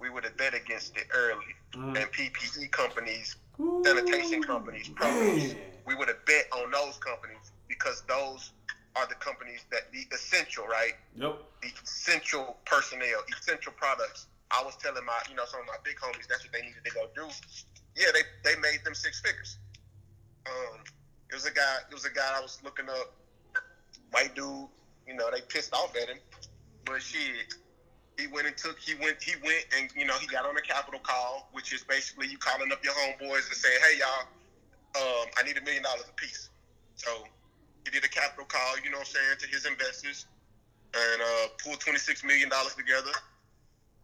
we would have bet against it early. Mm-hmm. And PPE companies, Ooh, sanitation companies, produce, we would have bet on those companies because those are the companies that the essential, right? Yep. The essential personnel, essential products. I was telling my, you know, some of my big homies that's what they needed to go do. Yeah, they they made them six figures. Um, it was a guy. It was a guy I was looking up. White dude. You know, they pissed off at him, but shit. He went and took. He went. He went and you know he got on a capital call, which is basically you calling up your homeboys and saying, "Hey y'all, um, I need a million dollars a piece." So he did a capital call, you know what I'm saying, to his investors. and uh, pulled twenty six million dollars together,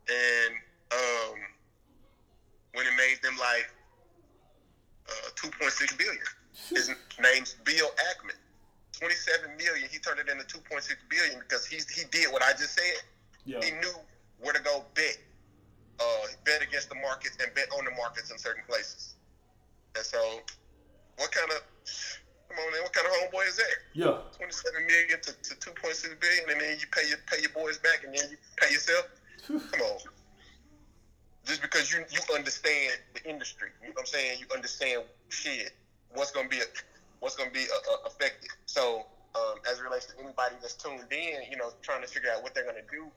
and um, when it made them like uh, two point six billion. His name's Bill Ackman. Twenty seven million. He turned it into two point six billion because he he did what I just said. Yeah. He knew where to go bet, uh, bet against the markets and bet on the markets in certain places. And so, what kind of come on, man? What kind of homeboy is that? Yeah. Twenty-seven million to, to two point six billion, and then you pay your pay your boys back, and then you pay yourself. Come on. Just because you you understand the industry, you know what I'm saying? You understand shit. What's gonna be a, what's gonna be a, a affected. So, um, as it relates to anybody that's tuned in, you know, trying to figure out what they're gonna do,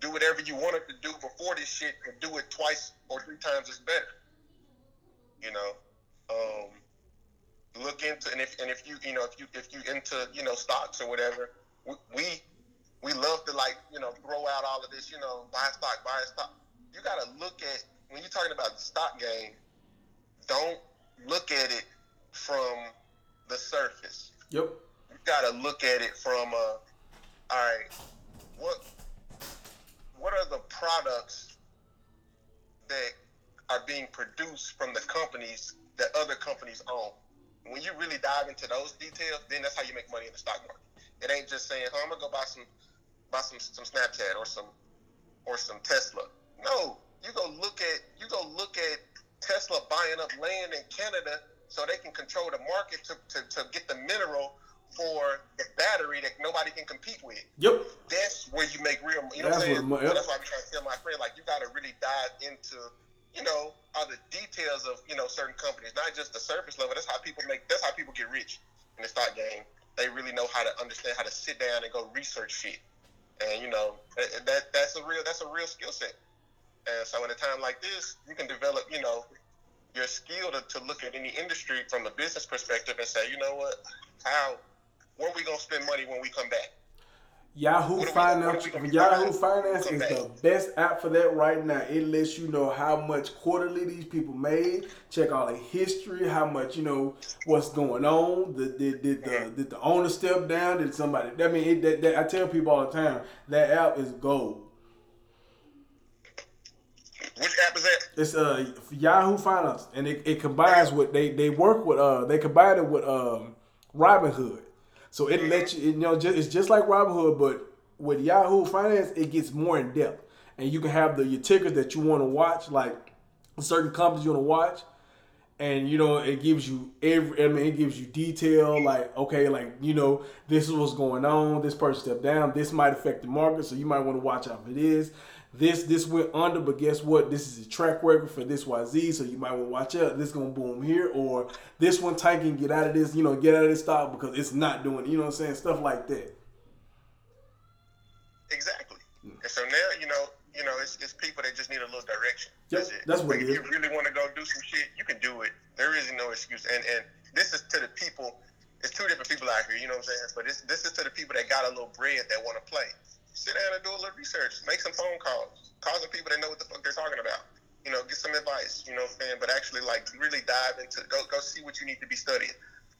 do whatever you wanted to do before this shit, and do it twice or three times as better. You know, um, look into and if and if you you know if you if you into you know stocks or whatever, we we, we love to like you know throw out all of this you know buy stock buy stock. You got to look at when you're talking about the stock game. Don't look at it from the surface. Yep. You got to look at it from uh, all right. What what are the products that are being produced from the companies that other companies own? When you really dive into those details, then that's how you make money in the stock market. It ain't just saying, "Oh, I'm gonna go buy some buy some some Snapchat or some or some Tesla." No, you go look at you go look at Tesla buying up land in Canada so they can control the market to, to, to get the mineral for the battery that nobody can compete with. Yep. That's where you make real. You know That's what I'm saying? what yep. That's why I'm trying to tell my friend like you got to really dive into you know all the details of you know certain companies, not just the surface level. That's how people make. That's how people get rich in the stock game. They really know how to understand how to sit down and go research shit. And you know that, that that's a real that's a real skill set. And so in a time like this, you can develop you know your skill to, to look at any industry from a business perspective and say, you know what, how where are we gonna spend money when we come back? Yahoo What are we- Finance, what are we gonna Yahoo? Finance is the best app for that right now. It lets you know how much quarterly these people made. Check all the history, how much you know what's going on. Did, did, did the mm-hmm. did the owner step down? Did somebody? I mean, it, that, that, I tell people all the time that app is gold. Which app is that? It's uh Yahoo Finance, and it, it combines with they they work with uh they combine it with um Robinhood, so it lets you you know just, it's just like Robinhood, but with Yahoo Finance it gets more in depth, and you can have the your tickers that you want to watch, like certain companies you want to watch, and you know it gives you every I mean it gives you detail like okay like you know this is what's going on this person stepped down this might affect the market so you might want to watch out for this this this went under but guess what this is a track record for this YZ so you might want to watch out this gonna boom here or this one tanking get out of this you know get out of this stock because it's not doing you know what I'm saying stuff like that Exactly. And so now, you know, you know, it's, it's people that just need a little direction. Yep, That's it. that's what Like, if you really want to go do some shit, you can do it. There is no excuse. And and this is to the people. It's two different people out here. You know what I'm saying? But this this is to the people that got a little bread that want to play. Sit down and do a little research. Make some phone calls. Call some people that know what the fuck they're talking about. You know, get some advice. You know what I'm saying? But actually, like, really dive into go go see what you need to be studying.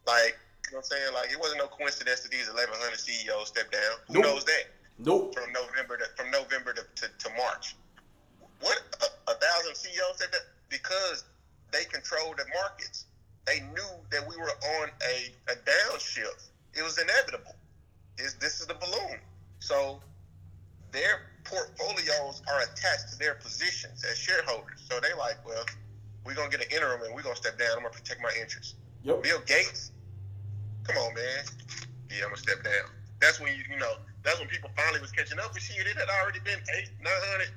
Like, you know what I'm saying? Like, it wasn't no coincidence that these 1,100 CEOs stepped down. Who Nope. knows that? nope from November to from November to, to, to March. What a, a thousand CEOs said that because they controlled the markets. They knew that we were on a, a downshift. It was inevitable. This this is the balloon. So their portfolios are attached to their positions as shareholders. So they like, well, we're gonna get an interim and we're gonna step down. I'm gonna protect my interests. yep Bill Gates, come on, man. Yeah, I'm gonna step down. That's when you, you know, that's when people finally was catching up with shit. It had already been eight, 900,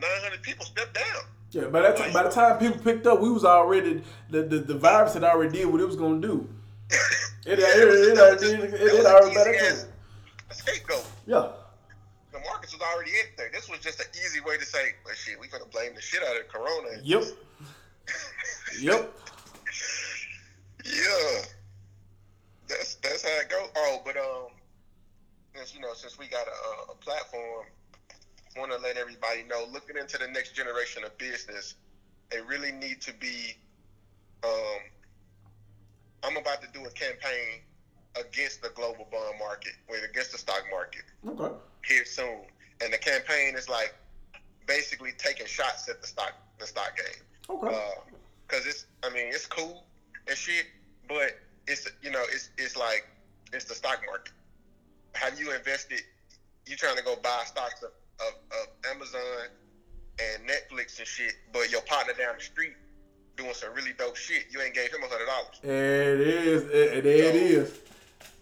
900 people stepped down. yeah by that time by the time people picked up we was already the the, the virus had already did what it was gonna do [LAUGHS] it, it, it, it, already did- it, it, was already easy better as too. A scapegoat. yeah The markets was already in there. This was just an easy way to say, well, shit, we gonna blame the shit out of Corona. yep [LAUGHS] yep Yeah, that's that's how it go. Oh, but um, since you know, since we got a, a platform, want to let everybody know, looking into the next generation of business, they really need to be. Um, I'm about to do a campaign against the global bond market, with against the stock market Okay. here soon. And the campaign is like basically taking shots at the stock the stock game. Okay. Uh, because it's I mean it's cool and shit, but it's you know it's it's like it's the stock market. Have you invested? You trying to go buy stocks of, of, of Amazon and Netflix and shit, but your partner down the street doing some really dope shit. You ain't gave him a hundred dollars. It is. It, there it is.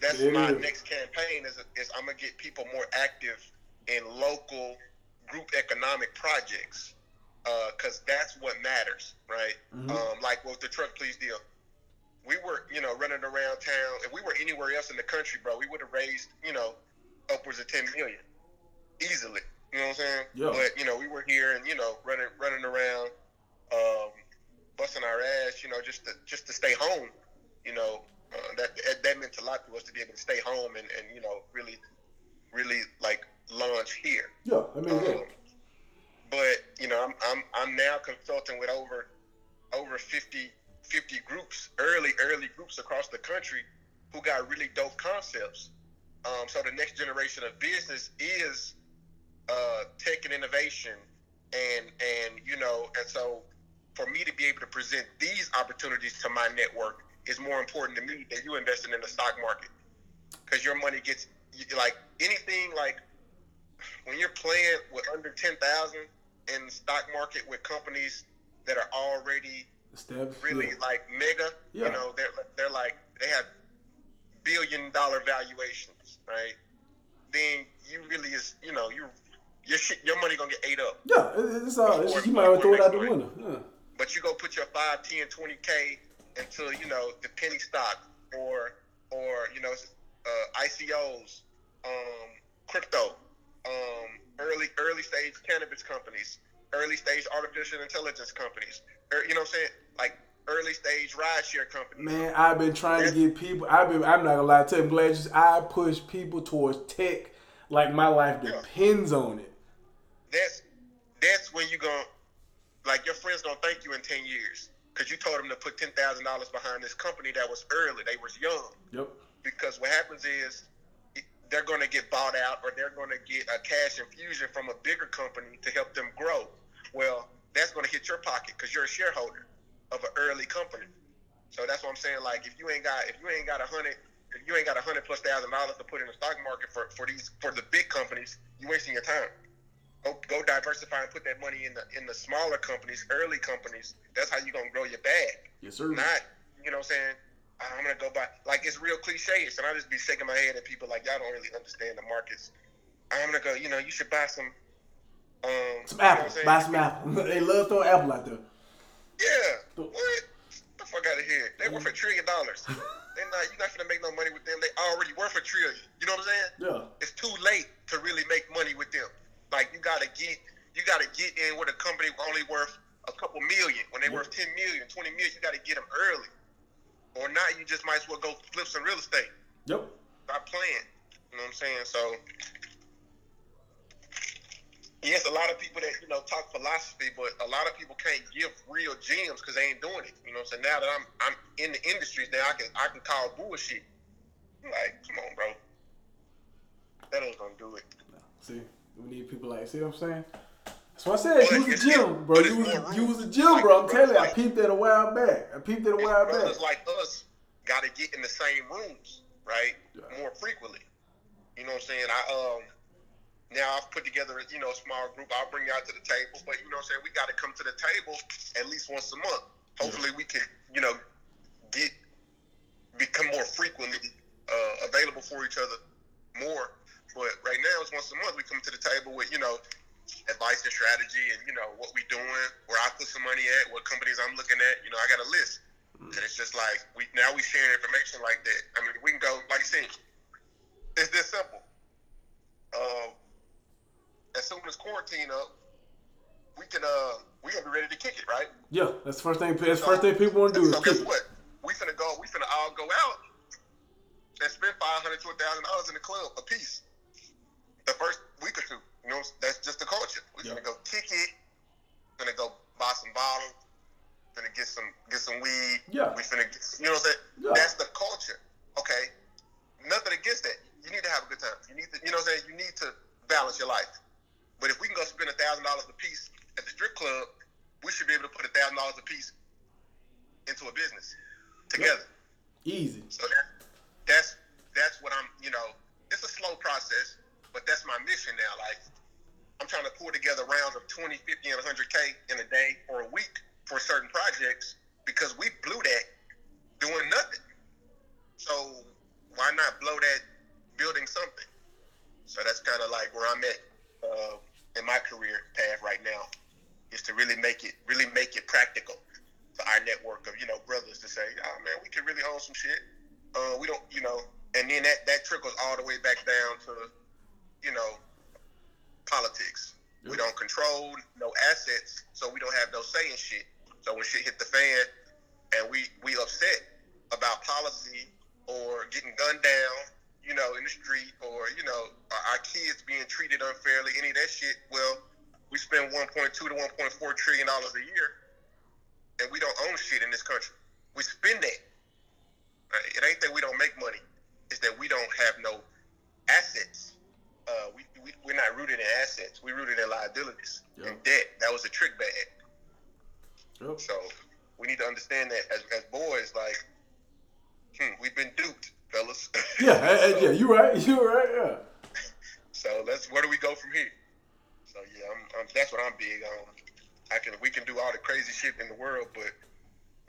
That's It my next campaign. Is, is I'm gonna get people more active in local group economic projects, because that's what matters, right? Mhm. Um, like with the truck please deal, we were you know running around town. If we were anywhere else in the country, bro, we would have raised you know upwards of ten million easily. You know what I'm saying? Yeah. But you know we were here and you know running running around, um, busting our ass, you know, just to just to stay home. You know, uh, that that- that meant a lot to us to be able to stay home and, and you know really really like launch here. Yeah. I mean, yeah. Um, but you know, I'm I'm I'm now consulting with over over 50, 50 groups, early early groups across the country, who got really dope concepts. Um, so the next generation of business is uh, tech and innovation, and and you know, and so for me to be able to present these opportunities to my network is more important to me than you investing in the stock market, because your money gets like anything like when you're playing with under ten thousand in the stock market with companies that are already Established. really yeah. like mega, Yeah. you know, they're they're like they have billion dollar valuations, right? Then you really is you know you your shit, your money gonna get ate up. Yeah, it- it's all. It's just, you might as well throw it out the window. Yeah. But you go put your 5, 10, 20 k into you know the penny stock or or you know uh, ICOs, um, crypto, um, early early stage cannabis companies, early stage artificial intelligence companies. er- you know what I'm saying? Like early stage rideshare companies. Man, I've been trying to get people. I've been. I'm not gonna lie to you. I'm glad you. I push people towards tech like my life Yeah. depends on it. That's that's when you going like your friends gonna thank you in ten years because you told them to put ten thousand dollars behind this company that was early. They was young. Yep. because what happens is they're going to get bought out or they're going to get a cash infusion from a bigger company to help them grow. Well, that's going to hit your pocket because you're a shareholder of an early company. So that's what I'm saying. Like, if you ain't got if you ain't got a hundred if you ain't got a hundred plus thousand dollars to put in the stock market for, for these for the big companies, you wasting your time. Go, go diversify and put that money in the in the smaller companies, early companies. That's how you're gonna grow your bag Yes, sir. not, you know what I'm saying? I'm gonna go buy like it's real cliche, and I just be shaking my head at people like y'all don't really understand the markets. I'm gonna go, you know, you should buy some um Some you know apples. Buy some apples. [LAUGHS] they love throwing apple out there. Yeah. What? Get the fuck out of here. They worth a trillion dollars. [LAUGHS] They're not you're not gonna make no money with them. They already worth a trillion. You know what I'm saying? Yeah. It's too late to really make money with them. Like you gotta get you gotta get in with a company only worth a couple million. When they Yeah. worth 10 million, 20 million, you gotta get them early. Or not, you just might as well go flip some real estate. Yep. Stop playing. You know what I'm saying? So yes, a lot of people that you know talk philosophy, but a lot of people can't give real gems because they ain't doing it. You know what I'm saying? Now that I'm I'm in the industries now, I can I can call bullshit. Like, come on, bro. That ain't gonna do it. See, we need people like. See what I'm saying? That's what I said. But a it's- gym, bro. but You it's was, more you room. was a gym, bro. I'm Like, telling you, I peeped that a while back. I peeped that a while back. brothers like us got to get in the same rooms, right? Yeah. More frequently. You know what I'm saying? I um now I've put together you know a small group. I'll bring you out to the table, but you know what I'm saying? We got to come to the table at least once a month. Hopefully, we can you know get become more frequently uh, available for each other more. But right now, it's once a month. We come to the table with you know advice and strategy, and you know what we doing, where I put some money at, what companies I'm looking at. You know, I got a list, and it's just like we now we sharing information like that. I mean, we can go like you said. It's this simple. Uh, as soon as quarantine up, we can uh we gonna be ready to kick it, right? Yeah, that's the first thing. That's the first thing people want to do So guess it. what? We finna go. We finna all go out and spend five hundred to a thousand dollars in the club a piece the first week or two. You know, that's just the culture. We're yep. gonna go kick it. We're gonna go buy some bottles. We're gonna get some get some weed. Yeah. We finna. Get, you know what I'm saying? Yeah. That's the culture. Okay. Nothing against that. You need to have a good time. You need to. You know what I'm saying? You need to balance your life. But if we can go spend a thousand dollars a piece at the strip club, we should be able to put a thousand dollars a piece into a business together. Yep. Easy. So that, that's that's what I'm. You know, it's a slow process but that's my mission now. Like I'm trying to pull together rounds of 20, 50, and 100k in a day or a week for certain projects because we blew that doing nothing. So why not blow that building something? So that's kind of like where I'm at uh, in my career path right now, is to really make it really make it practical for our network of you know brothers to say, oh man, we can really own some shit. Uh, we don't, you know, and then that that trickles all the way back down to, you know, politics. We don't control no assets, so we don't have no say in shit. So when shit hit the fan, and we we upset about policy or getting gunned down, you know, in the street, or you know, our kids being treated unfairly, any of that shit. Well, we spend 1.2 to 1.4 trillion dollars a year, and we don't own shit in this country. We spend that. Uh, it ain't that we don't make money; it's that we don't have no assets. Uh, we, we we're not rooted We're rooted in liabilities Yeah. and debt. That was a trick bag. Yep. So we need to understand that as, as boys, like, hmm, we've been duped, fellas. Yeah, [LAUGHS] eh, yeah, you right, [LAUGHS] you right, yeah. So let's where do we go from here? So yeah, I'm, I'm, that's what I'm big on. I can we can do all the crazy shit in the world, but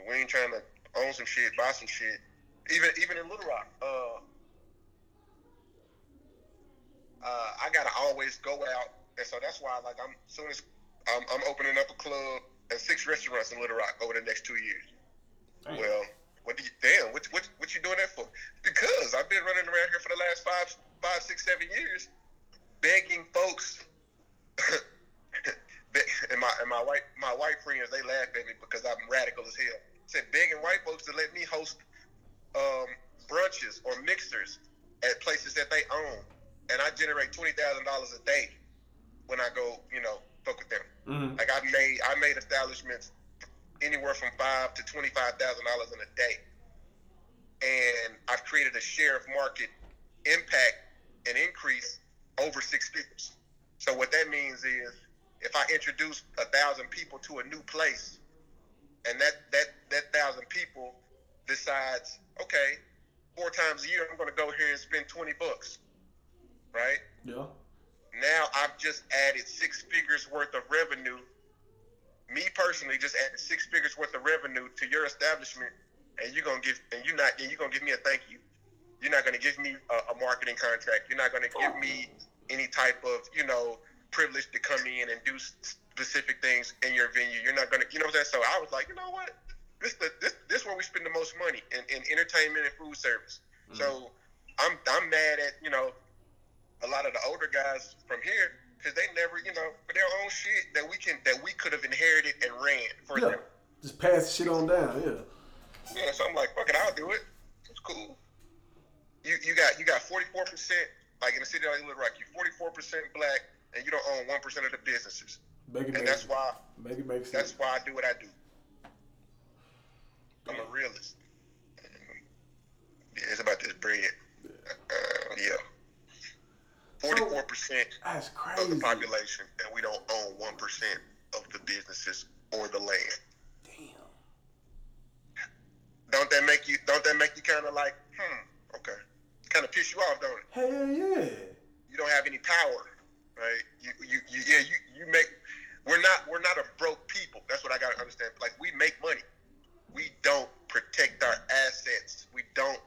we ain't trying to own some shit, buy some shit. Even even in Little Rock, uh, uh, I gotta always go out, and so that's why like I'm soon as I'm, I'm opening up a club and six restaurants in Little Rock over the next two years. Damn. Well, what do you, damn, what, what, what you doing that for? Because I've been running around here for the last five, five, six, seven years, begging folks. [LAUGHS] and my and my white my white friends they laugh at me because I'm radical as hell. Said begging white folks to let me host um, brunches or mixers at places that they own, and I generate twenty thousand dollars a day when I go, you know, fuck with them. Mhm. Like I've made I made establishments anywhere from five to twenty five thousand dollars in a day, and I've created a share of market impact and increase over six figures. So what that means is, if I introduce a thousand people to a new place, and that that that thousand people decides, okay, four times a year I'm going to go here and spend twenty bucks, right? Yeah. Now I've just added six figures worth of revenue. Me personally just added six figures worth of revenue to your establishment, and you're gonna give and you're not and you're gonna give me a thank you. You're not gonna give me a, a marketing contract. You're not gonna give me any type of you know privilege to come in and do specific things in your venue. You're not gonna you know what I'm saying. So I was like, you know what, this the this this where we spend the most money in, in entertainment and food service. Mm. So I'm I'm mad at you know a lot of the older guys from here because they never, you know, for their own shit that we can that we could have inherited and ran for Yeah. them. Just pass the shit on down, yeah. Yeah, so I'm like, fuck it, I'll do it. It's cool. You you got you got 44 percent like in the city of Little Rock, you 44 percent black, and you don't own one percent of the businesses, Make it and make that's why make it make sense. that's why I do what I do. I'm a realist. Yeah, it's about this bread. Uh, yeah. 44 percent of the population, and we don't own one percent of the businesses or the land. Damn. Don't that make you? Don't that make you kind of like, hmm, okay, kind of piss you off, don't it? Hell yeah. You don't have any power, right? You, you, you yeah, you, you make. We're not, we're not a broke people. That's what I gotta understand. Like we make money. We don't protect our assets. We don't,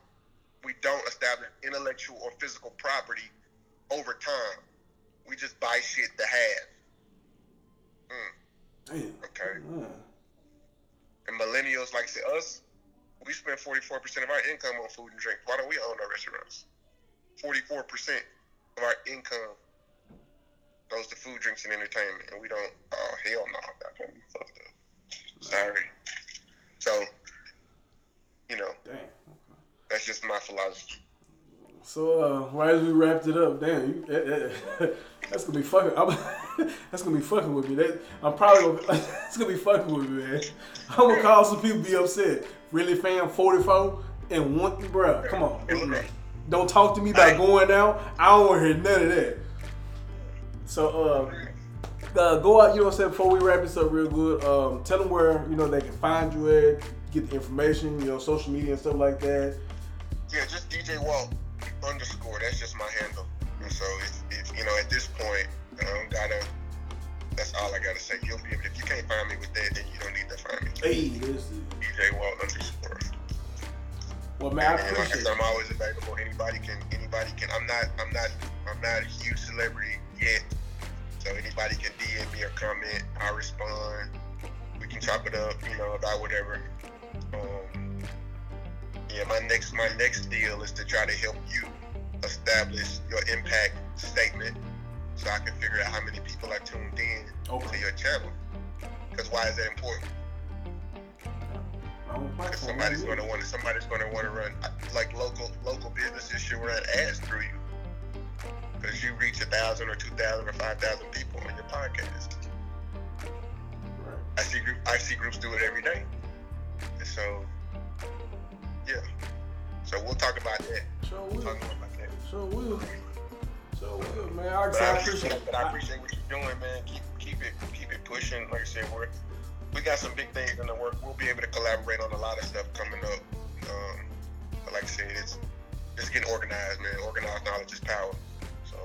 we don't establish intellectual or physical property over time. We just buy shit to have. Mm. Damn. Okay. And millennials, like said, us, we spend 44% of our income on food and drink. Why don't we own our restaurants? 44% of our income goes to food, drinks, and entertainment. And we don't, oh, hell no. Be fucked up. Sorry. So, you know, Damn. that's just my philosophy. So uh, right as we wrapped it up, damn, you, eh, eh, [LAUGHS] that's gonna be fucking. I'm, [LAUGHS] that's gonna be fucking with me. That, I'm probably gonna. [LAUGHS] It's gonna be fucking with me, man. I'm gonna call some people be upset. Really, fam, 44 and one, bro. Come on, don't talk to me about going out. I don't want to hear none of that. So uh, uh, go out. You know what I'm saying? Before we wrap this up real good, um, tell them where you know they can find you at, get the information, you know, social media and stuff like that. Yeah, just DJ Walt underscore. That's just my handle. And so if, if you know at this point, I don't gotta. That's all I gotta say. You'll be able. If you can't find me with that, then you don't need to find me. Hey, this is. DJ Walt underscore. Well, man, And like I appreciate said, it. I'm always available. Anybody can. Anybody can. I'm not. I'm not. I'm not a huge celebrity yet. So anybody can DM me or comment. I respond. We can chop it up. You know about whatever. Yeah, my next my next deal is to try to help you establish your impact statement, so I can figure out how many people are tuned in to your channel. Because why is that important? Because somebody's going to want to somebody's going to want to run like local local businesses should run ads through you because you reach a thousand or two thousand or five thousand people on your podcast. Right. I see group I see groups do it every day, and so yeah. So we'll talk about that. Sure We'll will. talk more about that. Sure will. Sure will, man. I But I appreciate, appreciate but I appreciate what you're doing, man. Keep keep it keep it pushing. Like I said, we're we got some big things in the work. We'll be able to collaborate on a lot of stuff coming up. Um, but like I said, it's it's getting organized, man. Organized knowledge is power. So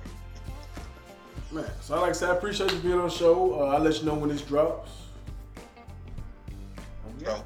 Man, so like I said, I appreciate you being on the show. Uh, I'll let you know when this drops. so